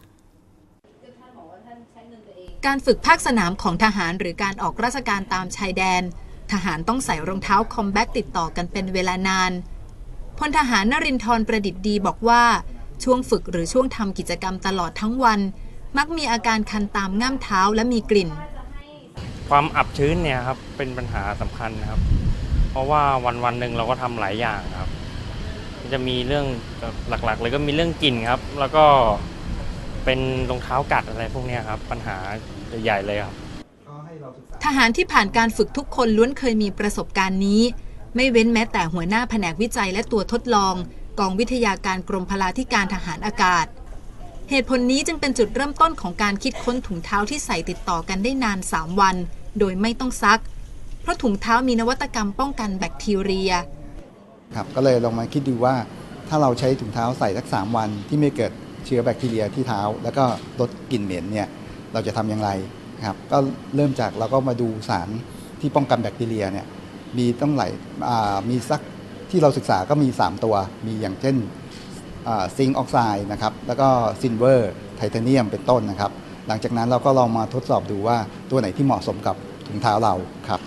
การฝึกภาคสนามของทหารหรือการออกราชการตามชายแดน ทหารต้องใส่รองเท้าคอมแบทติดต่อกันเป็นเวลานานพลทหารนรินทร์ประดิษฐ์ดีบอกว่า ช่วงฝึกหรือช่วงทำกิจกรรมตลอดทั้งวัน มักมีอาการคันตามง่ามเท้าและมีกลิ่นคความอับชื้นเนี่ยครับเป็นปัญหาสำคัญนะครับ เพราะว่าวันวันหนึ่งเราก็ทำหลายอย่างครับ จะมีเรื่องหลักๆ เลยก็มีเรื่องกลิ่นครับ แล้วก็ เป็นรองเท้ากัดอะไรพวกนี้ครับ ปัญหาใหญ่ๆเลยครับ ทหารที่ผ่านการฝึกทุกคนล้วนเคยมีประสบการณ์นี้ ไม่เว้นแม้แต่หัวหน้าแผนกวิจัยและตัวทดลอง กองวิทยาการกรมพลาธิการทหารอากาศ เหตุผลนี้จึงเป็นจุดเริ่มต้นของการคิดค้นถุงเท้าที่ใส่ติดต่อกันได้นาน 3 วัน โดยไม่ต้องซัก เพราะถุงเท้ามีนวัตกรรมป้องกันแบคทีเรียครับก็เลยลองมาคิดดูว่าถ้าเราใช้ถุงเท้าใส่สักสามวันที่ไม่เกิด เชื้อแบคทีเรียที่เท้า แล้วก็ลดกลิ่นเหม็นเนี่ยเราจะทำอย่างไรครับก็เริ่มจากเราก็มาดูสารที่ป้องกันแบคทีเรียเนี่ยมีต้องไหลมีสักที่เราศึกษาก็มี 3 ตัว มีอย่างเช่น zinc oxide นะครับ แล้วก็ silver ไทเทเนียมเป็นต้นนะครับ หลังจากนั้นเราก็ลองมาทดสอบดูว่าตัวไหนที่เหมาะสมกับถุงเท้าเราครับ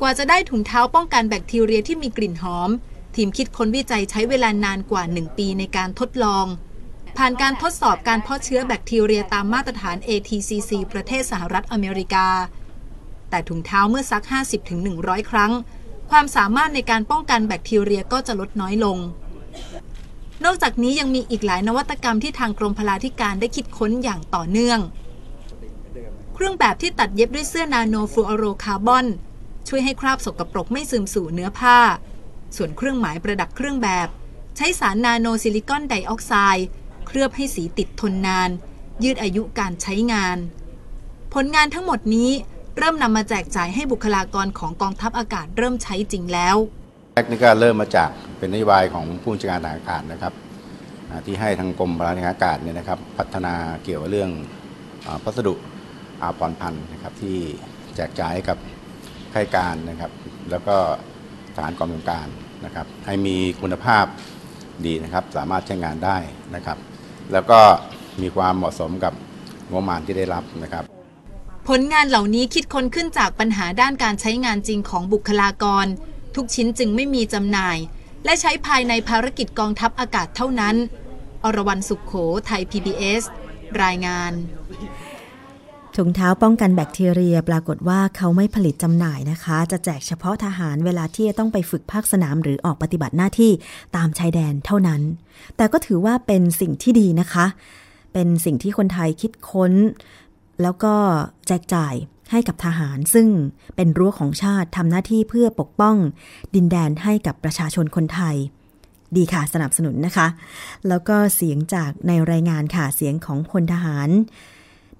กว่าจะได้ถุงเท้าป้องกันแบคทีเรียที่มีกลิ่นหอม ทีมคิดค้นวิจัยใช้เวลานานกว่า 1 ปีในการทดลอง ผ่านการทดสอบการเพาะเชื้อแบคทีเรียตามมาตรฐาน ATCC ประเทศสหรัฐอเมริกา แต่ถุงเท้าเมื่อซัก 50-100 ครั้ง ความสามารถในการป้องกันแบคทีเรียก็จะลดน้อยลง นอกจากนี้ยังมีอีกหลายนวัตกรรมที่ทางกรมพลาธิการได้คิดค้นอย่างต่อเนื่อง เครื่องแบบที่ตัดเย็บด้วยเสื้อนาโนฟลูอโรคาร์บอนช่วยให้คราบสกปรกไม่ซึมสู่เนื้อผ้า ส่วนเครื่องหมายประดับเครื่องแบบ ใช้สารนาโนซิลิคอนไดออกไซด์ ลือบให้สีติดทนนาน ยืดอายุการใช้งาน ผลงานทั้งหมดนี้เริ่มนำมาแจกจ่ายให้บุคลากรของกองทัพอากาศเริ่มใช้จริงแล้วแรกนี่ก็เริ่มมาจากเป็นนโยบายของผู้บัญชาการทารอากาศนะครับที่ให้ทางกรมพลาธิการอากาศเนี่ยนะครับ พัฒนาเกี่ยวกับเรื่องอาพัสดุอาปอนพันธ์นะครับที่แจกจ่ายกับข้าราชการนะครับ แล้วก็ทหารกองกำลังการนะครับ ให้มีคุณภาพดีนะครับ สามารถใช้งานได้นะครับ แล้วก็มีความเหมาะสมกับงบประมาณที่ได้รับนะครับ ผลงานเหล่านี้คิดค้นขึ้นจากปัญหาด้านการใช้งานจริงของบุคลากร ทุกชิ้นจึงไม่มีจำหน่าย และใช้ภายในภารกิจกองทัพอากาศเท่านั้น อรวรรณสุขโข ไทย PBS รายงาน ถุงเท้าป้องกันแบคทีเรียปรากฏว่าเขาไม่ผลิตจำหน่ายนะคะ จะแจกเฉพาะทหารเวลาที่จะต้องไปฝึกภาคสนามหรือออกปฏิบัติหน้าที่ตามชายแดนเท่านั้น แต่ก็ถือว่าเป็นสิ่งที่ดีนะคะ เป็นสิ่งที่คนไทยคิดค้น แล้วก็แจกจ่ายให้กับทหาร ซึ่งเป็นรั้วของชาติทำหน้าที่เพื่อปกป้องดินแดนให้กับประชาชนคนไทยดีค่ะสนับสนุนนะคะ แล้วก็เสียงจากในรายงานค่ะเสียงของพลทหาร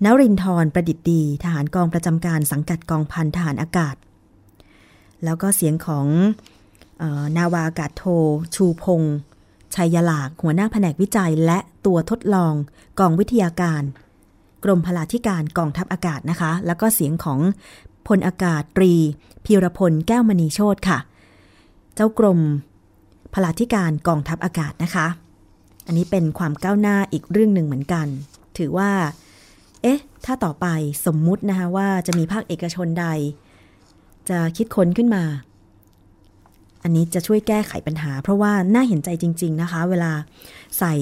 นรินทร์ประดิษฐ์ดีทหารกองประจำการสังกัดกองพันทหารอากาศ แล้วก็เสียงของออนาวาอากาศโท ชูพงษ์ชัยยลากหัวหน้าแผนกวิจัยและตัวทดลองกองวิทยาการ กรมพลาธิการกองทัพอากาศนะคะ แล้วก็เสียงของพลอากาศตรีพีรพลแก้วมณีโชตค่ะ เจ้ากรมพลาธิการกองทัพอากาศนะคะ อันนี้เป็นความก้าวหน้าอีกเรื่องหนึ่งเหมือนกัน ถือว่า เอ๊ะ ถ้าต่อไปสมมุตินะคะว่าจะมีภาคเอกชนใด จะคิดค้นขึ้นมา อันนี้จะช่วยแก้ไขปัญหา เพราะว่าน่าเห็นใจจริง ๆนะคะ เวลาใส่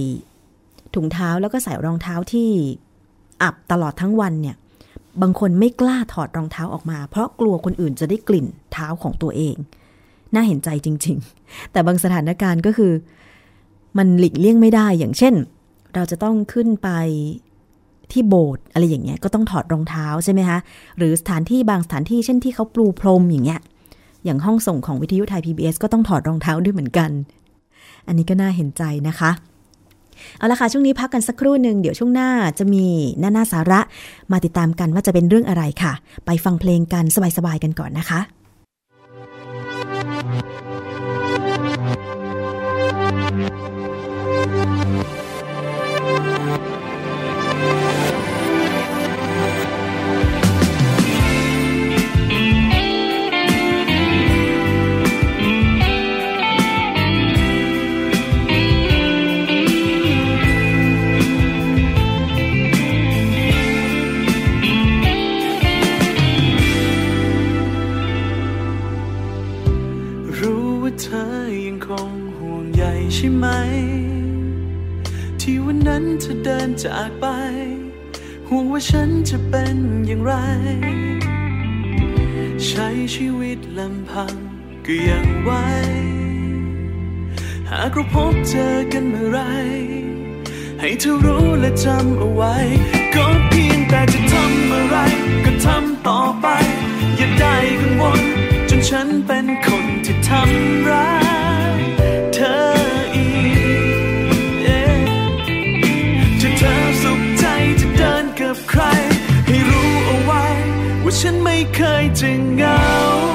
ถุงเท้าแล้วก็ใส่รองเท้าที่อับตลอดทั้งวันเนี่ย บางคนไม่กล้าถอดรองเท้าออกมา เพราะกลัวคนอื่นจะได้กลิ่นเท้าของตัวเอง น่าเห็นใจจริง ๆ แต่บางสถานการณ์ก็คือ มันหลีกเลี่ยงไม่ได้อย่างเช่น เราจะต้องขึ้นไป ที่โบสถ์อะไรอย่างเงี้ยก็ต้องถอดรองเท้าใช่ไหมคะหรือสถานที่บางสถานที่เช่นที่เขาปลูพรมอย่างเงี้ยอย่างห้องส่งของวิทยุไทย PBS ก็ต้องถอดรองเท้าด้วยเหมือนกัน อันนี้ก็น่าเห็นใจนะคะ เอาละค่ะ ช่วงนี้พักกันสักครู่หนึ่งเดี๋ยวช่วงหน้าจะมีหน้าหน้าสาระ มาติดตามกันว่าจะเป็นเรื่องอะไรค่ะ ไปฟังเพลงกันสบายๆกันก่อนนะคะ เธอเดินจากไป ห่วงว่าฉันจะเป็นอย่างไร ใช้ชีวิตลำพังก็ยังไหวหากเราพบเจอกันเมื่อไร ให้เธอรู้และจำเอาไว้ ก็เพียงแต่จะทำอะไร ก็ทำต่อไป อย่าได้กังวล จนฉันเป็นคนที่ทำร้าย ฉันไม่เคยจะเหงา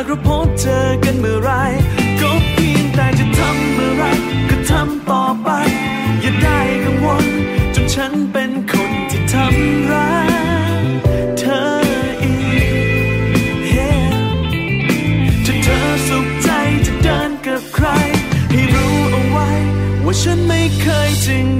ากเราพบเจอกันเมื่อไรก็เพียงแต่จะทำเมื่อไรก็ทำต่อไป อย่าได้กังวลจนฉันเป็นคนที่ทำร้ายเธออีก Yeah ถ้าเธอสุขใจจะเดินกับใคร ให้รู้เอาไว้ ว่าฉันไม่เคยจะเหง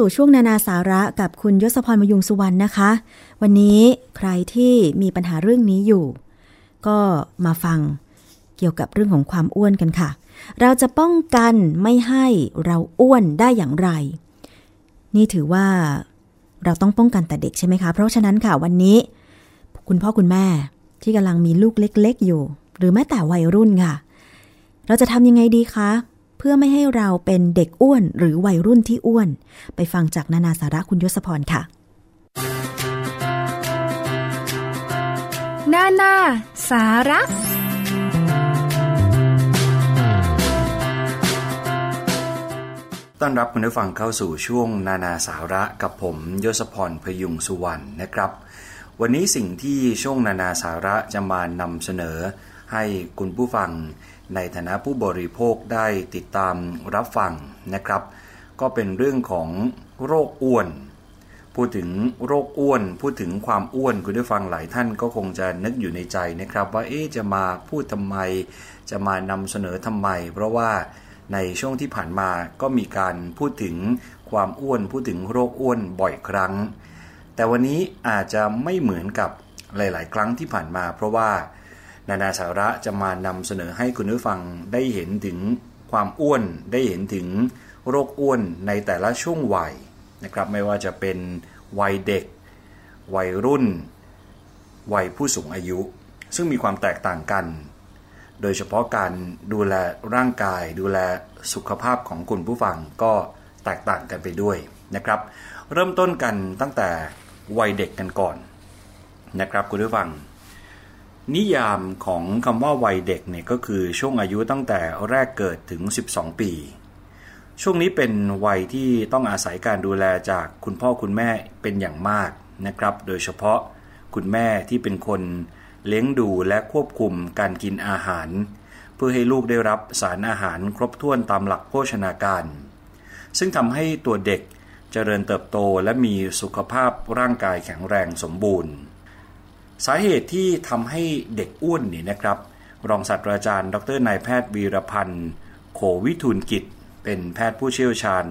สู่ช่วงนานาสาระกับคุณยศพรมยุงสุวรรณนะคะ วันนี้ใครที่มีปัญหาเรื่องนี้อยู่ ก็มาฟังเกี่ยวกับเรื่องของความอ้วนกันค่ะ เราจะป้องกันไม่ให้เราอ้วนได้อย่างไร นี่ถือว่าเราต้องป้องกันแต่เด็กใช่ไหมคะ เพราะฉะนั้นค่ะวันนี้ คุณพ่อคุณแม่ที่กำลังมีลูกเล็ก ๆ อยู่ หรือแม้แต่วัยรุ่นค่ะ เราจะทำยังไงดีคะ เพื่อไม่ให้เราเป็นเด็กอ้วนหรือวัยรุ่นที่อ้วน ไปฟังจากนานาสาระคุณยศพรค่ะ นานาสาระต้อนรับคุณผู้ฟังเข้าสู่ช่วงนานาสาระกับผมยศพรพยุงสุวรรณนะครับ วันนี้สิ่งที่ช่วงนานาสาระจะมานำเสนอ ให้คุณผู้ฟัง ในฐานะผู้บริโภคได้ติดตามรับฟังนะครับ ก็เป็นเรื่องของโรคอ้วน พูดถึงโรคอ้วน พูดถึงความอ้วนคุณผู้ฟังหลายท่านก็คงจะนึกอยู่ในใจนะครับ ว่าเอ๊จะมาพูดทำไม จะมานำเสนอทำไม เพราะว่าในช่วงที่ผ่านมาก็มีการพูดถึงความอ้วน พูดถึงโรคอ้วนบ่อยครั้ง แต่วันนี้อาจจะไม่เหมือนกับหลาย ๆ ครั้งที่ผ่านมา เพราะว่า นานาสาระจะมานำเสนอให้คุณผู้ฟังได้เห็นถึงความอ้วนได้เห็นถึงโรคอ้วนในแต่ละช่วงวัยนะครับ ไม่ว่าจะเป็นวัยเด็ก วัยรุ่น วัยผู้สูงอายุ ซึ่งมีความแตกต่างกัน โดยเฉพาะการดูแลร่างกาย ดูแลสุขภาพของคุณผู้ฟังก็แตกต่างกันไปด้วยนะครับ เริ่มต้นกันตั้งแต่วัยเด็กกันก่อนนะครับคุณผู้ฟัง นิยามของคำว่าวัยเด็กเนี่ยก็คือช่วงอายุตั้งแต่แรกเกิดถึง 12 ปี ช่วงนี้เป็นวัยที่ต้องอาศัยการดูแลจากคุณพ่อคุณแม่เป็นอย่างมากนะครับ โดยเฉพาะคุณแม่ที่เป็นคนเลี้ยงดูและควบคุมการกินอาหาร เพื่อให้ลูกได้รับสารอาหารครบถ้วนตามหลักโภชนาการ ซึ่งทำให้ตัวเด็กเจริญเติบโตและมีสุขภาพร่างกายแข็งแรงสมบูรณ์ สาเหตุที่ทำให้เด็กอ้วนนี่นะครับ รองศาสตราจารย์ ดรนายแพทย์วีรพันธ์ โขวิทูลกิจ เป็นแพทย์ผู้เชี่ยวชาญ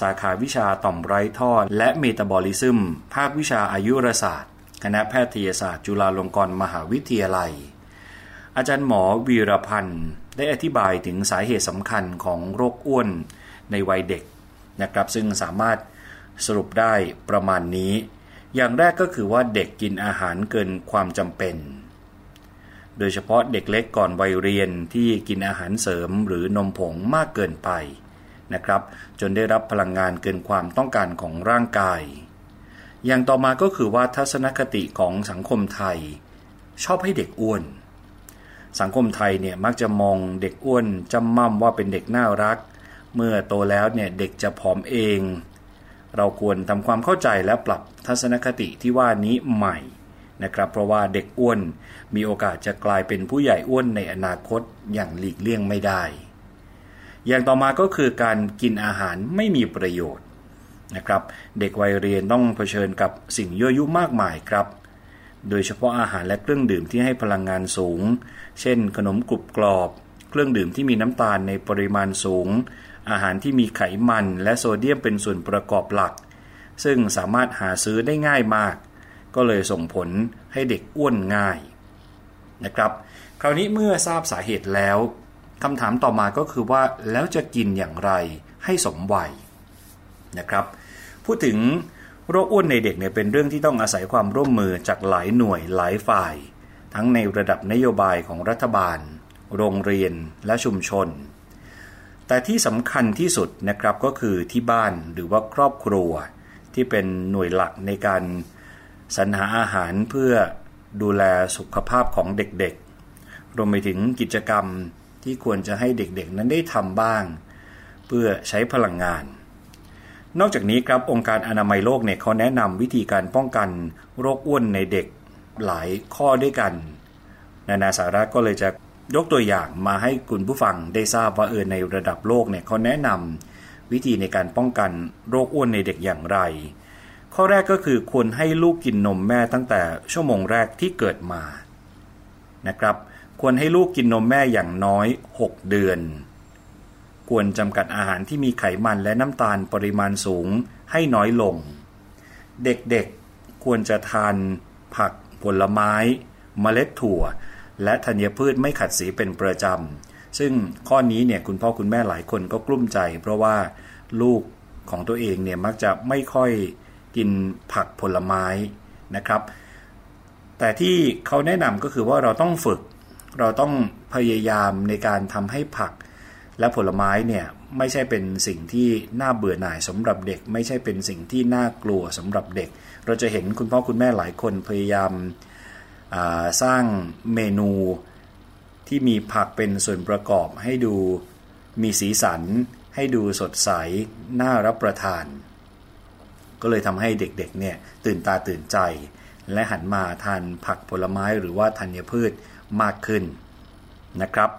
สาขาวิชาต่อมไร้ท่อ และเมตาบอลิซึม ภาควิชาอายุรศาสตร์ คณะแพทยศาสตร์ จุฬาลงกรณ์มหาวิทยาลัย อาจารย์หมอวีรพันธ์ได้อธิบายถึงสาเหตุสำคัญของโรคอ้วนในวัยเด็กนะครับซึ่งสามารถสรุปได้ประมาณนี้ อย่างแรกก็คือว่าเด็กกินอาหารเกินความจำเป็น โดยเฉพาะเด็กเล็กก่อนวัยเรียนที่กินอาหารเสริมหรือนมผงมากเกินไปนะครับ จนได้รับพลังงานเกินความต้องการของร่างกาย อย่างต่อมาก็คือว่าทัศนคติของสังคมไทย ชอบให้เด็กอ้วน สังคมไทยเนี่ยมักจะมองเด็กอ้วนจำม่ำว่าเป็นเด็กน่ารัก เมื่อโตแล้วเนี่ยเด็กจะผอมเอง เราควรทำความเข้าใจและปรับทัศนคติที่ว่านี้ใหม่นะครับ เพราะว่าเด็กอ้วนมีโอกาสจะกลายเป็นผู้ใหญ่อ้วนในอนาคตอย่างหลีกเลี่ยงไม่ได้ อย่างต่อมาก็คือการกินอาหารไม่มีประโยชน์นะครับ เด็กวัยเรียนต้องเผชิญกับสิ่งยั่วยุมากมายครับ โดยเฉพาะอาหารและเครื่องดื่มที่ให้พลังงานสูง เช่น ขนมกรุบกรอบ เครื่องดื่มที่มีน้ำตาลในปริมาณสูง อาหารที่มีไขมันและโซเดียมเป็นส่วนประกอบหลัก ซึ่งสามารถหาซื้อได้ง่ายมาก ก็เลยส่งผลให้เด็กอ้วนง่ายนะครับ คราวนี้เมื่อทราบสาเหตุแล้วคำถามต่อมาก็คือว่าแล้วจะกินอย่างไรให้สมวัยนะครับ พูดถึงโรคอ้วนในเด็กเนี่ยเป็นเรื่องที่ต้องอาศัยความร่วมมือจากหลายหน่วยหลายฝ่าย ทั้งในระดับนโยบายของรัฐบาล โรงเรียนและชุมชน แต่ที่สำคัญที่สุดนะครับก็คือที่บ้านหรือว่าครอบครัว ที่เป็นหน่วยหลักในการสรรหาอาหารเพื่อดูแลสุขภาพของเด็กๆ รวมไปถึงกิจกรรมที่ควรจะให้เด็กๆ นั้นได้ทำบ้าง เพื่อใช้พลังงาน นอกจากนี้ครับองค์การอนามัยโลกเนี่ยเขาแนะนำวิธีการป้องกันโรคอ้วนในเด็กหลายข้อด้วยกัน นานาสาระก็เลยจะ ยกตัวอย่างมาให้คุณผู้ฟังได้ทราบว่าเออในระดับโลกเนี่ยเขาแนะนำวิธีในการป้องกันโรคอ้วนในเด็กอย่างไร ข้อแรกก็คือควรให้ลูกกินนมแม่ตั้งแต่ชั่วโมงแรกที่เกิดมานะครับ ควรให้ลูกกินนมแม่อย่างน้อย 6 เดือน ควรจำกัดอาหารที่มีไขมันและน้ำตาลปริมาณสูงให้น้อยลง เด็กๆควรจะทานผักผลไม้เมล็ดถั่ว และธัญพืชไม่ขัดสีเป็นประจำ ซึ่งข้อนี้เนี่ยคุณพ่อคุณแม่หลายคนก็กลุ้มใจ เพราะว่าลูกของตัวเองเนี่ยมักจะไม่ค่อยกินผักผลไม้นะครับ แต่ที่เขาแนะนำก็คือว่าเราต้องฝึก เราต้องพยายามในการทำให้ผักและผลไม้เนี่ยไม่ใช่เป็นสิ่งที่น่าเบื่อหน่ายสำหรับเด็ก ไม่ใช่เป็นสิ่งที่น่ากลัวสำหรับเด็ก เราจะเห็นคุณพ่อคุณแม่หลายคนพยายาม สร้างเมนูที่มีผักเป็นส่วนประกอบให้ดูมีสีสัน ให้ดูสดใส น่ารับประทาน ก็เลยทำให้เด็กๆเนี่ยตื่นตาตื่นใจ และหันมาทานผักผลไม้หรือว่าธัญพืชมากขึ้นนะครับ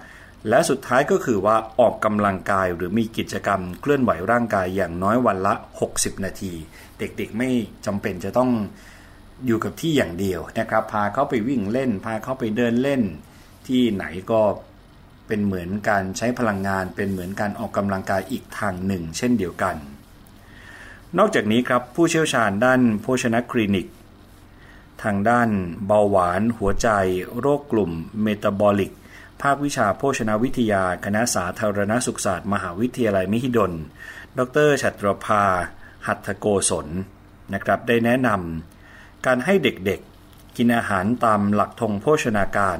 และสุดท้ายก็คือว่าออกกำลังกายหรือมีกิจกรรมเคลื่อนไหวร่างกายอย่างน้อยวันละ 60 นาที เด็กๆไม่จำเป็นจะต้อง อยู่กับที่อย่างเดียวนะครับ พาเขาไปวิ่งเล่น พาเขาไปเดินเล่น ที่ไหนก็เป็นเหมือนการใช้พลังงาน เป็นเหมือนการออกกำลังกายอีกทางหนึ่ง เช่นเดียวกัน นอกจากนี้ครับผู้เชี่ยวชาญด้านโภชนคลินิก ทางด้านเบาหวาน หัวใจ โรคกลุ่มเมตาบอลิก ภาควิชาโภชนาวิทยา คณะสาธารณสุขศาสตร์ มหาวิทยาลัยมหิดล ดรชัตรภา หัตถโกศลนะครับได้แนะนำ การให้เด็กๆ กินอาหารตามหลักธงโภชนาการ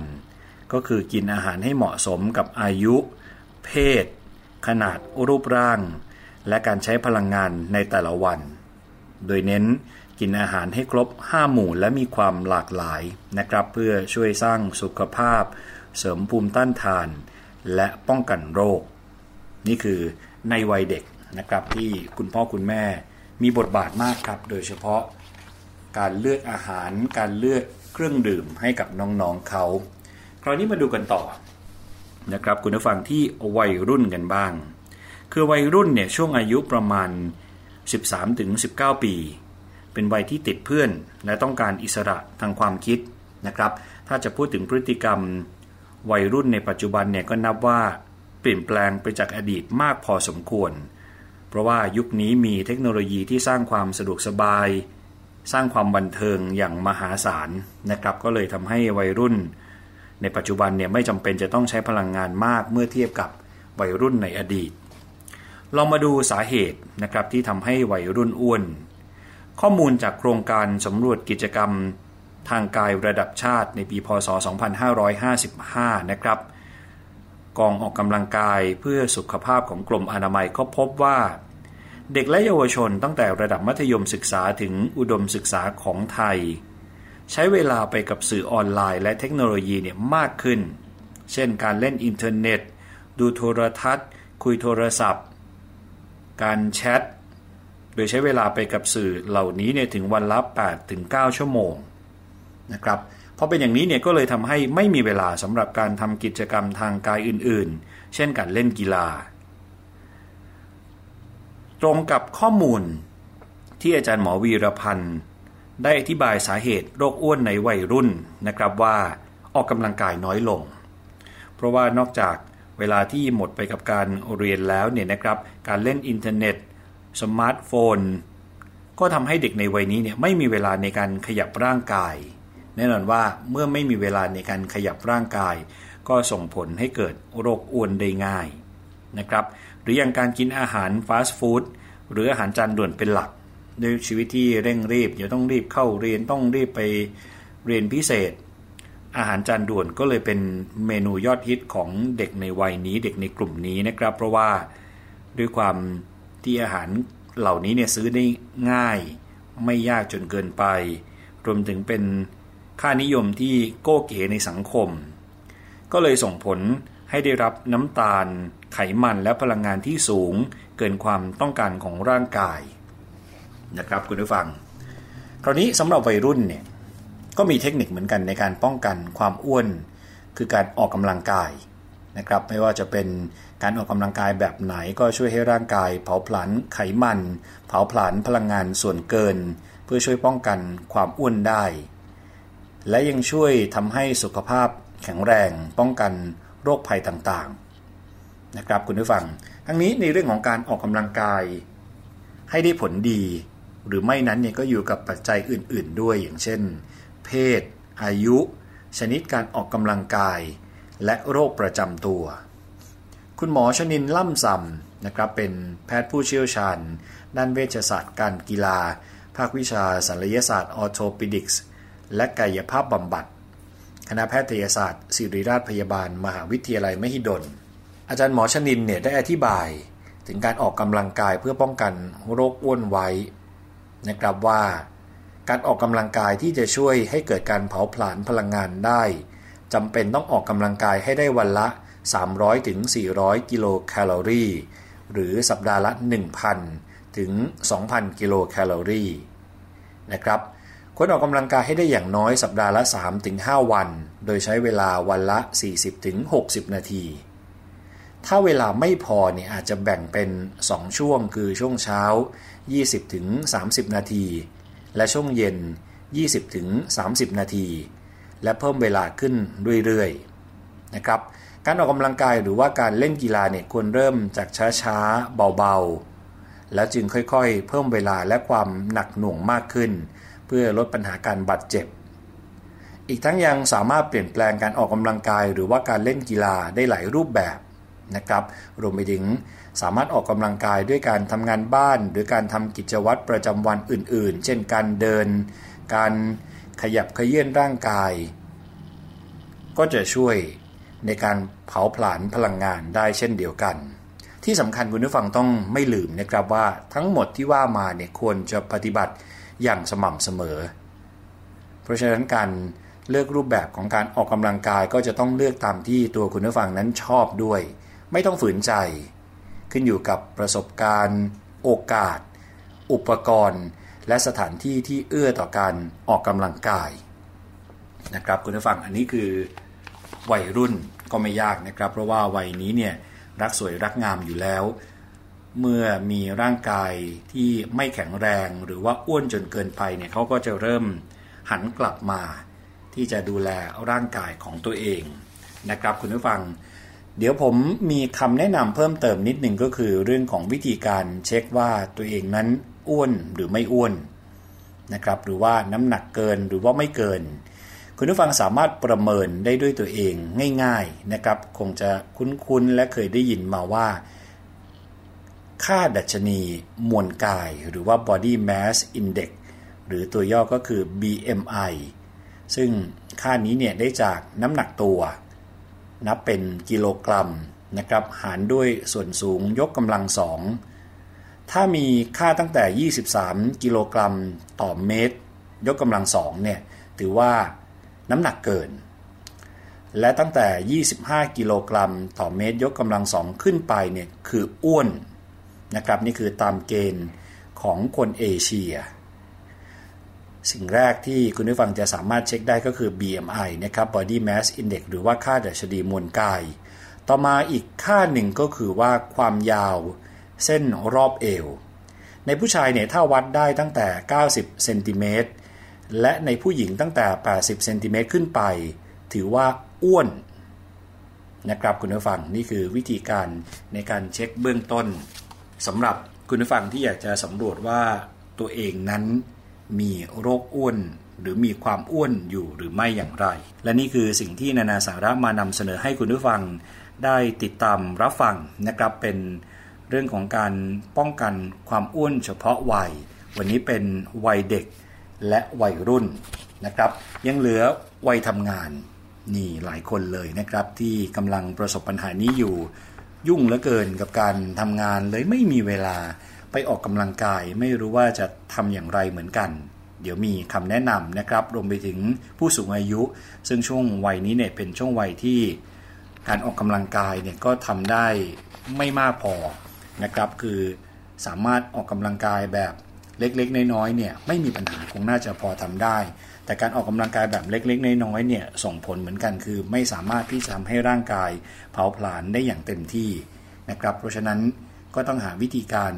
ก็คือกินอาหารให้เหมาะสมกับอายุ เพศ ขนาดรูปร่าง และการใช้พลังงานในแต่ละวัน โดยเน้นกินอาหารให้ครบ 5 หมู่และมีความหลากหลายนะครับ เพื่อช่วยสร้างสุขภาพ เสริมภูมิต้านทาน และป้องกันโรค นี่คือในวัยเด็กนะครับที่คุณพ่อคุณแม่มีบทบาทมากครับ โดยเฉพาะ การเลือกอาหาร การเลือกเครื่องดื่มให้กับน้องๆเขา คราวนี้มาดูกันต่อนะครับคุณผู้ฟังที่วัยรุ่นกันบ้าง คือวัยรุ่นเนี่ยช่วงอายุประมาณ 13-19 ปี เป็นวัยที่ติดเพื่อน และต้องการอิสระทางความคิดนะครับ ถ้าจะพูดถึงพฤติกรรมวัยรุ่นในปัจจุบันเนี่ยก็นับว่าเปลี่ยนแปลงไปจากอดีตมากพอสมควร เพราะว่ายุคนี้มีเทคโนโลยีที่สร้างความสะดวกสบาย สร้างความบันเทิงอย่างมหาศาลนะครับ ก็เลยทำให้วัยรุ่น ในปัจจุบันเนี่ยไม่จำเป็นจะต้องใช้พลังงานมากเมื่อเทียบกับวัยรุ่นในอดีต ลองมาดูสาเหตุนะครับที่ทำให้วัยรุ่นอ้วน ข้อมูลจากโครงการสำรวจกิจกรรมทางกายระดับชาติในปีพศ 2555 นะครับ กองออกกำลังกายเพื่อสุขภาพของกรมอนามัยก็พบว่า เด็กและเยาวชนตั้งแต่ระดับมัธยมศึกษาถึงอุดมศึกษาของไทย ใช้เวลาไปกับสื่อออนไลน์และเทคโนโลยีเนี่ยมากขึ้น เช่นการเล่นอินเทอร์เน็ต ดูโทรทัศน์ คุยโทรศัพท์ การแชท โดยใช้เวลาไปกับสื่อเหล่านี้เนี่ยถึงวันละ8ถึง9ชั่วโมงนะครับพอเป็นอย่างนี้เนี่ยก็เลยทำให้ไม่มีเวลาสำหรับการทำกิจกรรมทางกายอื่นๆ เช่นการเล่นกีฬา ตรงกับข้อมูลที่อาจารย์หมอวีรพันธ์ ได้อธิบายสาเหตุโรคอ้วนในวัยรุ่นนะครับว่าออกกำลังกายน้อยลง เพราะว่านอกจากเวลาที่หมดไปกับการเรียนแล้วเนี่ยนะครับ การเล่นอินเทอร์เน็ต สมาร์ทโฟน ก็ทำให้เด็กในวัยนี้เนี่ยไม่มีเวลาในการขยับร่างกาย แน่นอนว่าเมื่อไม่มีเวลาในการขยับร่างกาย ก็ส่งผลให้เกิดโรคอ้วนได้ง่ายนะครับ หรืออย่างการกินอาหารฟาสต์ฟู้ดหรืออาหารจานด่วนเป็นหลักด้วยชีวิตที่เร่งรีบเดี๋ยวต้องรีบเข้าเรียนต้องรีบไปเรียนพิเศษ อาหารจานด่วนก็เลยเป็นเมนูยอดฮิตของเด็กในวัยนี้เด็กในกลุ่มนี้นะครับ เพราะว่าด้วยความที่อาหารเหล่านี้เนี่ยซื้อได้ง่าย ไม่ยากจนเกินไป รวมถึงเป็นค่านิยมที่โก้เก๋ในสังคม ก็เลยส่งผลให้ได้รับน้ำตาล ไขมันและพลังงานที่สูงเกินความต้องการของร่างกายนะครับคุณผู้ฟัง คราวนี้สำหรับวัยรุ่นเนี่ยก็มีเทคนิคเหมือนกันในการป้องกันความอ้วน คือการออกกำลังกายนะครับไม่ว่าจะเป็นการออกกำลังกายแบบไหนก็ช่วยให้ร่างกาย เผาผลาญไขมัน เผาผลาญพลังงานส่วนเกิน เพื่อช่วยป้องกันความอ้วนได้ และยังช่วยทำให้สุขภาพแข็งแรง ป้องกันโรคภัยต่าง นะครับ คุณผู้ฟัง ทั้งนี้ในเรื่องของการออกกำลังกาย ให้ได้ผลดี หรือไม่นั้นเนี่ยก็อยู่กับปัจจัยอื่น ๆ ด้วยอย่างเช่น เพศ อายุ ชนิดการออกกำลังกาย และโรคประจำตัว คุณหมอชนินล่ำซำนะครับเป็นแพทย์ผู้เชี่ยวชาญ ด้านเวชศาสตร์การกีฬา ภาควิชาศัลยศาสตร์ออโทปิดิกส์และกายภาพบำบัดคณะแพทยศาสตร์ ศิริราชพยาบาล มหาวิทยาลัยมหิดล อาจารย์หมอชนินเนี่ยได้อธิบายถึงการออกกำลังกายเพื่อป้องกันโรคอ้วนไว้นะครับว่าการออกกำลังกายที่จะช่วยให้เกิดการเผาผลาญพลังงานได้จำเป็นต้องออกกำลังกายให้ได้วันละ 300ถึง400 กิโลแคลอรี่ หรือสัปดาห์ละ 1,000 ถึง 2,000 กิโลแคลอรี่นะครับควรออกกำลังกายให้ได้อย่างน้อยสัปดาห์ละ 3-5 วัน โดยใช้เวลาวันละ 40-60 นาที ถ้าเวลาไม่พอเนี่ยอาจจะแบ่งเป็น 2 ช่วงคือช่วงเช้า 20-30นาที และช่วงเย็น 20-30นาที และเพิ่มเวลาขึ้นเรื่อยๆนะครับการออกกำลังกายหรือว่าการเล่นกีฬาเนี่ยควรเริ่มจากช้าๆเบาๆ แล้วจึงค่อยๆ เพิ่มเวลาและความหนักหน่วงมากขึ้น เพื่อลดปัญหาการบาดเจ็บ อีกทั้งยังสามารถเปลี่ยนแปลงการออกกำลังกายหรือว่าการเล่นกีฬาได้หลายรูปแบบ นะครับรวมไปถึงสามารถออกกำลังกายด้วยการทำงานบ้าน หรือการทำกิจวัตรประจำวันอื่น ๆ เช่นการเดิน การขยับเขยื่อนร่างกาย ก็จะช่วยในการเผาผลาญพลังงานได้เช่นเดียวกัน ที่สำคัญคุณผู้ฟังต้องไม่ลืมนะครับว่าทั้งหมดที่ว่ามาเนี่ยควรจะปฏิบัติอย่างสม่ำเสมอ เพราะฉะนั้นการเลือกรูปแบบของการออกกำลังกายก็จะต้องเลือกตามที่ตัวคุณผู้ฟังนั้นชอบด้วย ไม่ต้องฝืนใจ ขึ้นอยู่กับประสบการณ์ โอกาส อุปกรณ์ และสถานที่ที่เอื้อต่อการออกกำลังกายนะครับคุณผู้ฟังอันนี้คือวัยรุ่นก็ไม่ยากนะครับ เพราะว่าวัยนี้เนี่ยรักสวยรักงามอยู่แล้ว เมื่อมีร่างกายที่ไม่แข็งแรงหรือว่าอ้วนจนเกินไปเนี่ยเขาก็จะเริ่มหันกลับมา ที่จะดูแลร่างกายของตัวเองนะครับคุณผู้ฟัง เดี๋ยวผมมีคำแนะนำเพิ่มเติมนิดหนึ่งก็คือเรื่องของวิธีการเช็คว่าตัวเองนั้นอ้วนหรือไม่อ้วนนะครับหรือว่าน้ำหนักเกินหรือว่าไม่เกิน คุณผู้ฟังสามารถประเมินได้ด้วยตัวเองง่ายๆนะครับ คงจะคุ้นๆและเคยได้ยินมาว่า ค่าดัชนีมวลกาย หรือว่า body mass index หรือตัวย่อก็คือ BMI ซึ่งค่านี้เนี่ยได้จากน้ำหนักตัว นับเป็นกิโลกรัมนะครับหารด้วยส่วนสูงยกกำลังสองถ้ามีค่าตั้งแต่ 23 กิโลกรัมต่อเมตร ยกกำลังสองเนี่ยถือว่าน้ำหนักเกิน และตั้งแต่ 25 กิโลกรัมต่อเมตร ยกกำลังสองขึ้นไปเนี่ยคืออ้วนนะครับนี่คือตามเกณฑ์ของคนเอเชีย สิ่งแรกที่คุณผู้ฟังจะสามารถเช็คได้ก็คือ BMI นะครับ Body Mass Index หรือว่าค่าดัชนีมวลกาย ต่อมาอีกค่าหนึ่งก็คือว่าความยาวเส้นรอบเอว ในผู้ชายเนี่ยถ้าวัดได้ตั้งแต่ 90 เซนติเมตร และในผู้หญิงตั้งแต่ 80 เซนติเมตรขึ้นไป ถือว่าอ้วนนะครับคุณผู้ฟังนี่คือวิธีการในการเช็คเบื้องต้นสำหรับคุณผู้ฟังที่อยากจะสำรวจว่าตัวเองนั้น มีโรคอ้วน หรือมีความอ้วนอยู่หรือไม่อย่างไร และนี่คือสิ่งที่นานาสาระมานำเสนอให้คุณผู้ฟังได้ติดตามรับฟังนะครับเป็นเรื่องของการป้องกันความอ้วนเฉพาะวัย วันนี้เป็นวัยเด็กและวัยรุ่นนะครับ ยังเหลือวัยทำงานนี่หลายคนเลยนะครับ ที่กำลังประสบปัญหานี้อยู่ ยุ่งเหลือเกินกับการทำงานเลยไม่มีเวลา ไปออกกำลังกายไม่รู้ว่าจะทำอย่างไรเหมือนกัน เดี๋ยวมีคำแนะนำนะครับ รวมไปถึงผู้สูงอายุ ซึ่งช่วงวัยนี้เนี่ยเป็นช่วงวัยที่การออกกำลังกายเนี่ยก็ทำได้ไม่มากพอนะครับ คือสามารถออกกำลังกายแบบเล็กๆ น้อยๆเนี่ยไม่มีปัญหาคงน่าจะพอทำได้ แต่การออกกำลังกายแบบเล็กๆ น้อยๆเนี่ยส่งผลเหมือนกันคือไม่สามารถที่จะทำให้ร่างกายเผาผลาญได้อย่างเต็มที่นะครับ เพราะฉะนั้นก็ต้องหาวิธีการ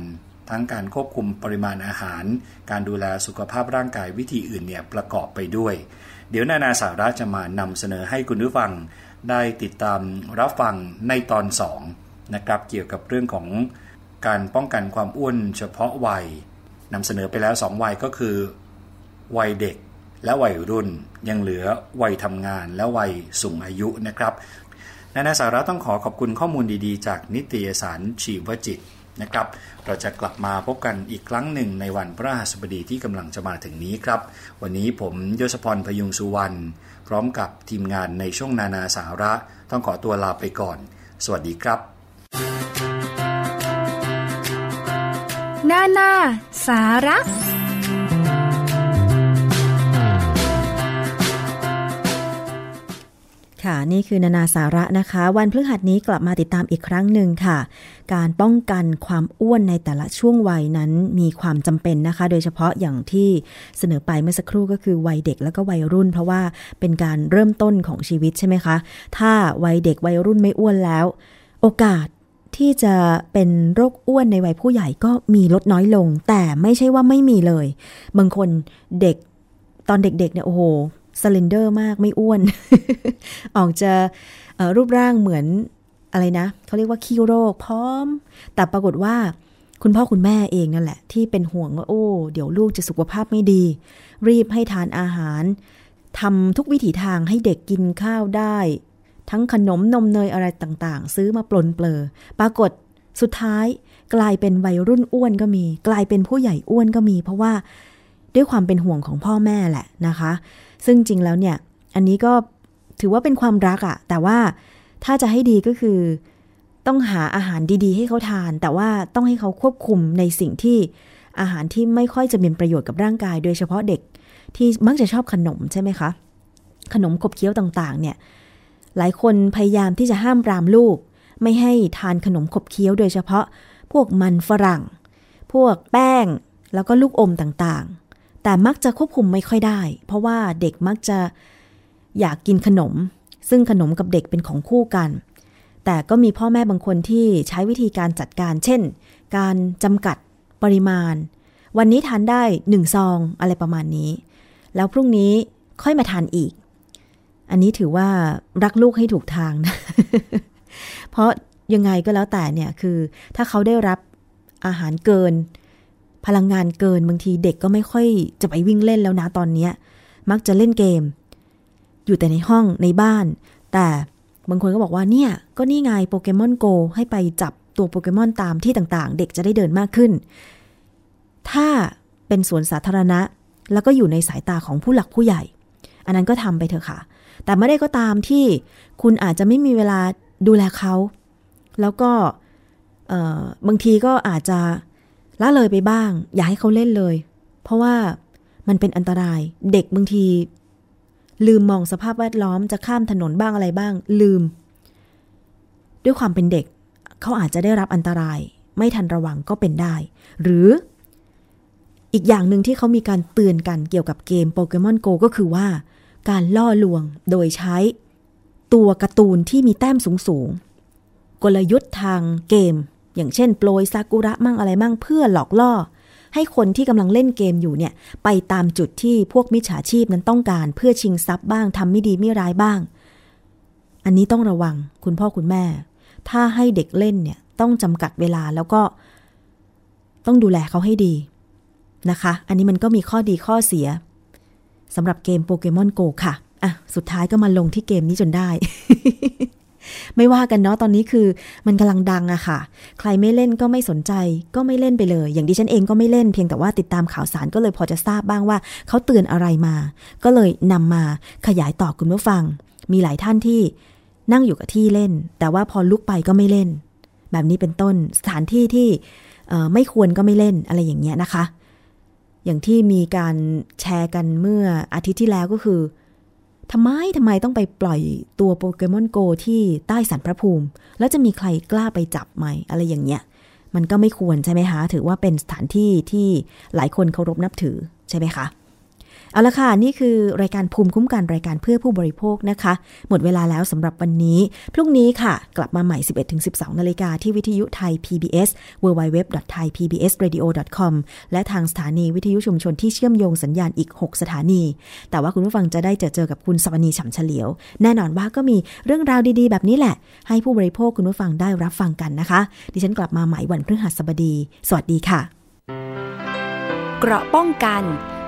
ทั้งการควบคุมปริมาณอาหาร การดูแลสุขภาพร่างกายวิธีอื่นเนี่ยประกอบไปด้วย เดี๋ยวนานาสาระจะมานำเสนอให้คุณผู้ฟังได้ติดตามรับฟังในตอน2นะครับเกี่ยวกับเรื่องของการป้องกันความอ้วนเฉพาะวัยนำเสนอไปแล้ว 2 วัยก็คือ วัยเด็กและวัยรุ่นยังเหลือวัยทำงานและวัยสูงอายุนะครับนานาสาระต้องขอขอบคุณข้อมูลดีๆ จากนิตยสารชีวจิต นะครับ เราจะกลับมาพบกันอีกครั้งหนึ่งในวันพระหัสบดีที่กำลังจะมาถึงนี้ครับ วันนี้ผมยศพรพยุงสุวรรณพร้อมกับทีมงานในช่วงนานาสาระ ต้องขอตัวลาไปก่อน สวัสดีครับ นานาสาระ ค่ะ นี่คือนานาสาระนะคะ วันพฤหัสนี้กลับมาติดตามอีกครั้งหนึ่งค่ะ การป้องกันความอ้วนในแต่ละช่วงวัยนั้นมีความจำเป็นนะคะ โดยเฉพาะอย่างที่เสนอไปเมื่อสักครู่ก็คือวัยเด็กแล้วก็วัยรุ่น เพราะว่าเป็นการเริ่มต้นของชีวิตใช่ไหมคะ ถ้าวัยเด็กวัยรุ่นไม่อ้วนแล้ว โอกาสที่จะเป็นโรคอ้วนในวัยผู้ใหญ่ก็มีลดน้อยลง แต่ไม่ใช่ว่าไม่มีเลย บางคนเด็กตอนเด็กๆเนี่ยโอ้โห สเลนเดอร์มากไม่อ้วน ออกจะเอ่อรูปร่างเหมือนอะไรนะ เขาเรียกว่าขี้โรคพร้อม แต่ปรากฏว่าคุณพ่อคุณแม่เองนั่นแหละ ที่เป็นห่วงว่าโอ้ เดี๋ยวลูกจะสุขภาพไม่ดี รีบให้ทานอาหารทำทุกวิถีทางให้เด็กกินข้าวได้ ทั้งขนมนมเนยอะไรต่างๆ ซื้อมาปลนเปลอ ปรากฏสุดท้ายกลายเป็นวัยรุ่นอ้วนก็มี กลายเป็นผู้ใหญ่อ้วนก็มี เพราะว่าด้วยความเป็นห่วงของพ่อแม่แหละนะคะ ซึ่งจริงแล้วเนี่ย อันนี้ก็ถือว่าเป็นความรักอะแต่ว่าถ้าจะให้ดีก็คือ ต้องหาอาหารดีๆ ให้เขาทาน แต่ว่าต้องให้เขาควบคุมในสิ่งที่อาหารที่ไม่ค่อยจะเป็นประโยชน์กับร่างกาย โดยเฉพาะเด็กที่มักจะชอบขนมใช่ไหมคะ ขนมขบเคี้ยวต่างๆ เนี่ย หลายคนพยายามที่จะห้ามปรามลูก ไม่ให้ทานขนมขบเคี้ยวโดยเฉพาะ พวกมันฝรั่ง พวกแป้ง แล้วก็ลูกอมต่างๆ แต่มักจะควบคุมไม่ค่อยได้ เพราะว่าเด็กมักจะอยากกินขนม ซึ่งขนมกับเด็กเป็นของคู่กัน แต่ก็มีพ่อแม่บางคนที่ใช้วิธีการจัดการ เช่น การจำกัดปริมาณ วันนี้ทานได้หนึ่งซองอะไรประมาณนี้ แล้วพรุ่งนี้ค่อยมาทานอีก อันนี้ถือว่ารักลูกให้ถูกทางนะ เพราะยังไงก็แล้วแต่เนี่ยคือ ถ้าเขาได้รับอาหารเกิน พลังงานเกินบางทีเด็กก็ไม่ค่อยจะไปวิ่งเล่นแล้วนะตอนเนี้ยมักจะเล่นเกม อยู่แต่ในห้องในบ้าน แต่บางคนก็บอกว่าเนี่ยก็นี่ไงโปเกมอนโกให้ไปจับตัวโปเกมอนตามที่ต่างๆ เด็กจะได้เดินมากขึ้น ถ้าเป็นสวนสาธารณะ แล้วก็อยู่ในสายตาของผู้หลักผู้ใหญ่ อันนั้นก็ทำไปเถอะค่ะ แต่ไม่ได้ก็ตามที่คุณอาจจะไม่มีเวลาดูแลเขา แล้วก็บางทีก็อาจจะ ละเลยไปบ้าง อย่าให้เขาเล่นเลย เพราะว่ามันเป็นอันตราย เด็กบางที ลืมมองสภาพแวดล้อมจะข้ามถนนบ้างอะไรบ้าง ลืม ด้วยความเป็นเด็ก เขาอาจจะได้รับอันตราย ไม่ทันระวังก็เป็นได้ หรืออีกอย่างหนึ่งที่เขามีการเตือนกันเกี่ยวกับเกมโปเกมอนโกก็คือว่า การล่อลวงโดยใช้ ตัวการ์ตูนที่มีแต้มสูงๆกลยุทธ์ทางเกม อย่างเช่นโปรยซากุระมั่งอะไรมั่งเพื่อหลอกล่อ ให้คนที่กำลังเล่นเกมอยู่เนี่ยไปตามจุดที่พวกมิจฉาชีพนั้นต้องการเพื่อชิงทรัพย์บ้างทำไม่ดีไม่ร้ายบ้าง อันนี้ต้องระวังคุณพ่อคุณแม่ ถ้าให้เด็กเล่นเนี่ยต้องจำกัดเวลาแล้วก็ ต้องดูแลเขาให้ดีนะคะ อันนี้มันก็มีข้อดีข้อเสียสำหรับเกมโปเกมอนโกค่ะ อะ สุดท้ายก็มาลงที่เกมนี้จนได้ ไม่ว่ากันเนาะตอนนี้คือมันกำลังดังอะค่ะ ใครไม่เล่นก็ไม่สนใจก็ไม่เล่นไปเลย อย่างดิฉันเองก็ไม่เล่นเพียงแต่ว่าติดตามข่าวสารก็เลยพอจะทราบบ้างว่าเขาเตือนอะไรมา ก็เลยนำมาขยายต่อคุณผู้ฟัง มีหลายท่านที่นั่งอยู่กับที่เล่น แต่ว่าพอลุกไปก็ไม่เล่น แบบนี้เป็นต้นสถานที่ที่ไม่ควรก็ไม่เล่นอะไรอย่างเงี้ยนะคะ อย่างที่มีการแชร์กันเมื่ออาทิตย์ที่แล้วก็คือ ทำไมทำไมต้องไปปล่อยตัวโปเกมอนโกที่ใต้สันพระภูมิ แล้วจะมีใครกล้าไปจับไหมอะไรอย่างเงี้ย มันก็ไม่ควรใช่ไหมคะ ถือว่าเป็นสถานที่ที่หลายคนเคารพนับถือใช่ไหมคะ เอาละค่ะ นี่คือรายการภูมิคุ้มกันรายการเพื่อผู้บริโภคนะคะ หมดเวลาแล้วสำหรับวันนี้ พรุ่งนี้ค่ะ กลับมาใหม่ 11-12 นาฬิกาที่วิทยุไทย PBS www.thaipbsradio.com และทางสถานีวิทยุชุมชนที่เชื่อมโยงสัญญาณอีก 6 สถานี แต่ว่าคุณผู้ฟังจะได้เจอเจอกับคุณสวนีฉ่ำเฉลียว แน่นอนว่าก็มีเรื่องราวดีๆ แบบนี้แหละ ให้ผู้บริโภคคุณผู้ฟังได้รับฟังกันนะคะ ดิฉันกลับมาใหม่วันพฤหัสบดี สวัสดีค่ะ เกราะป้องกัน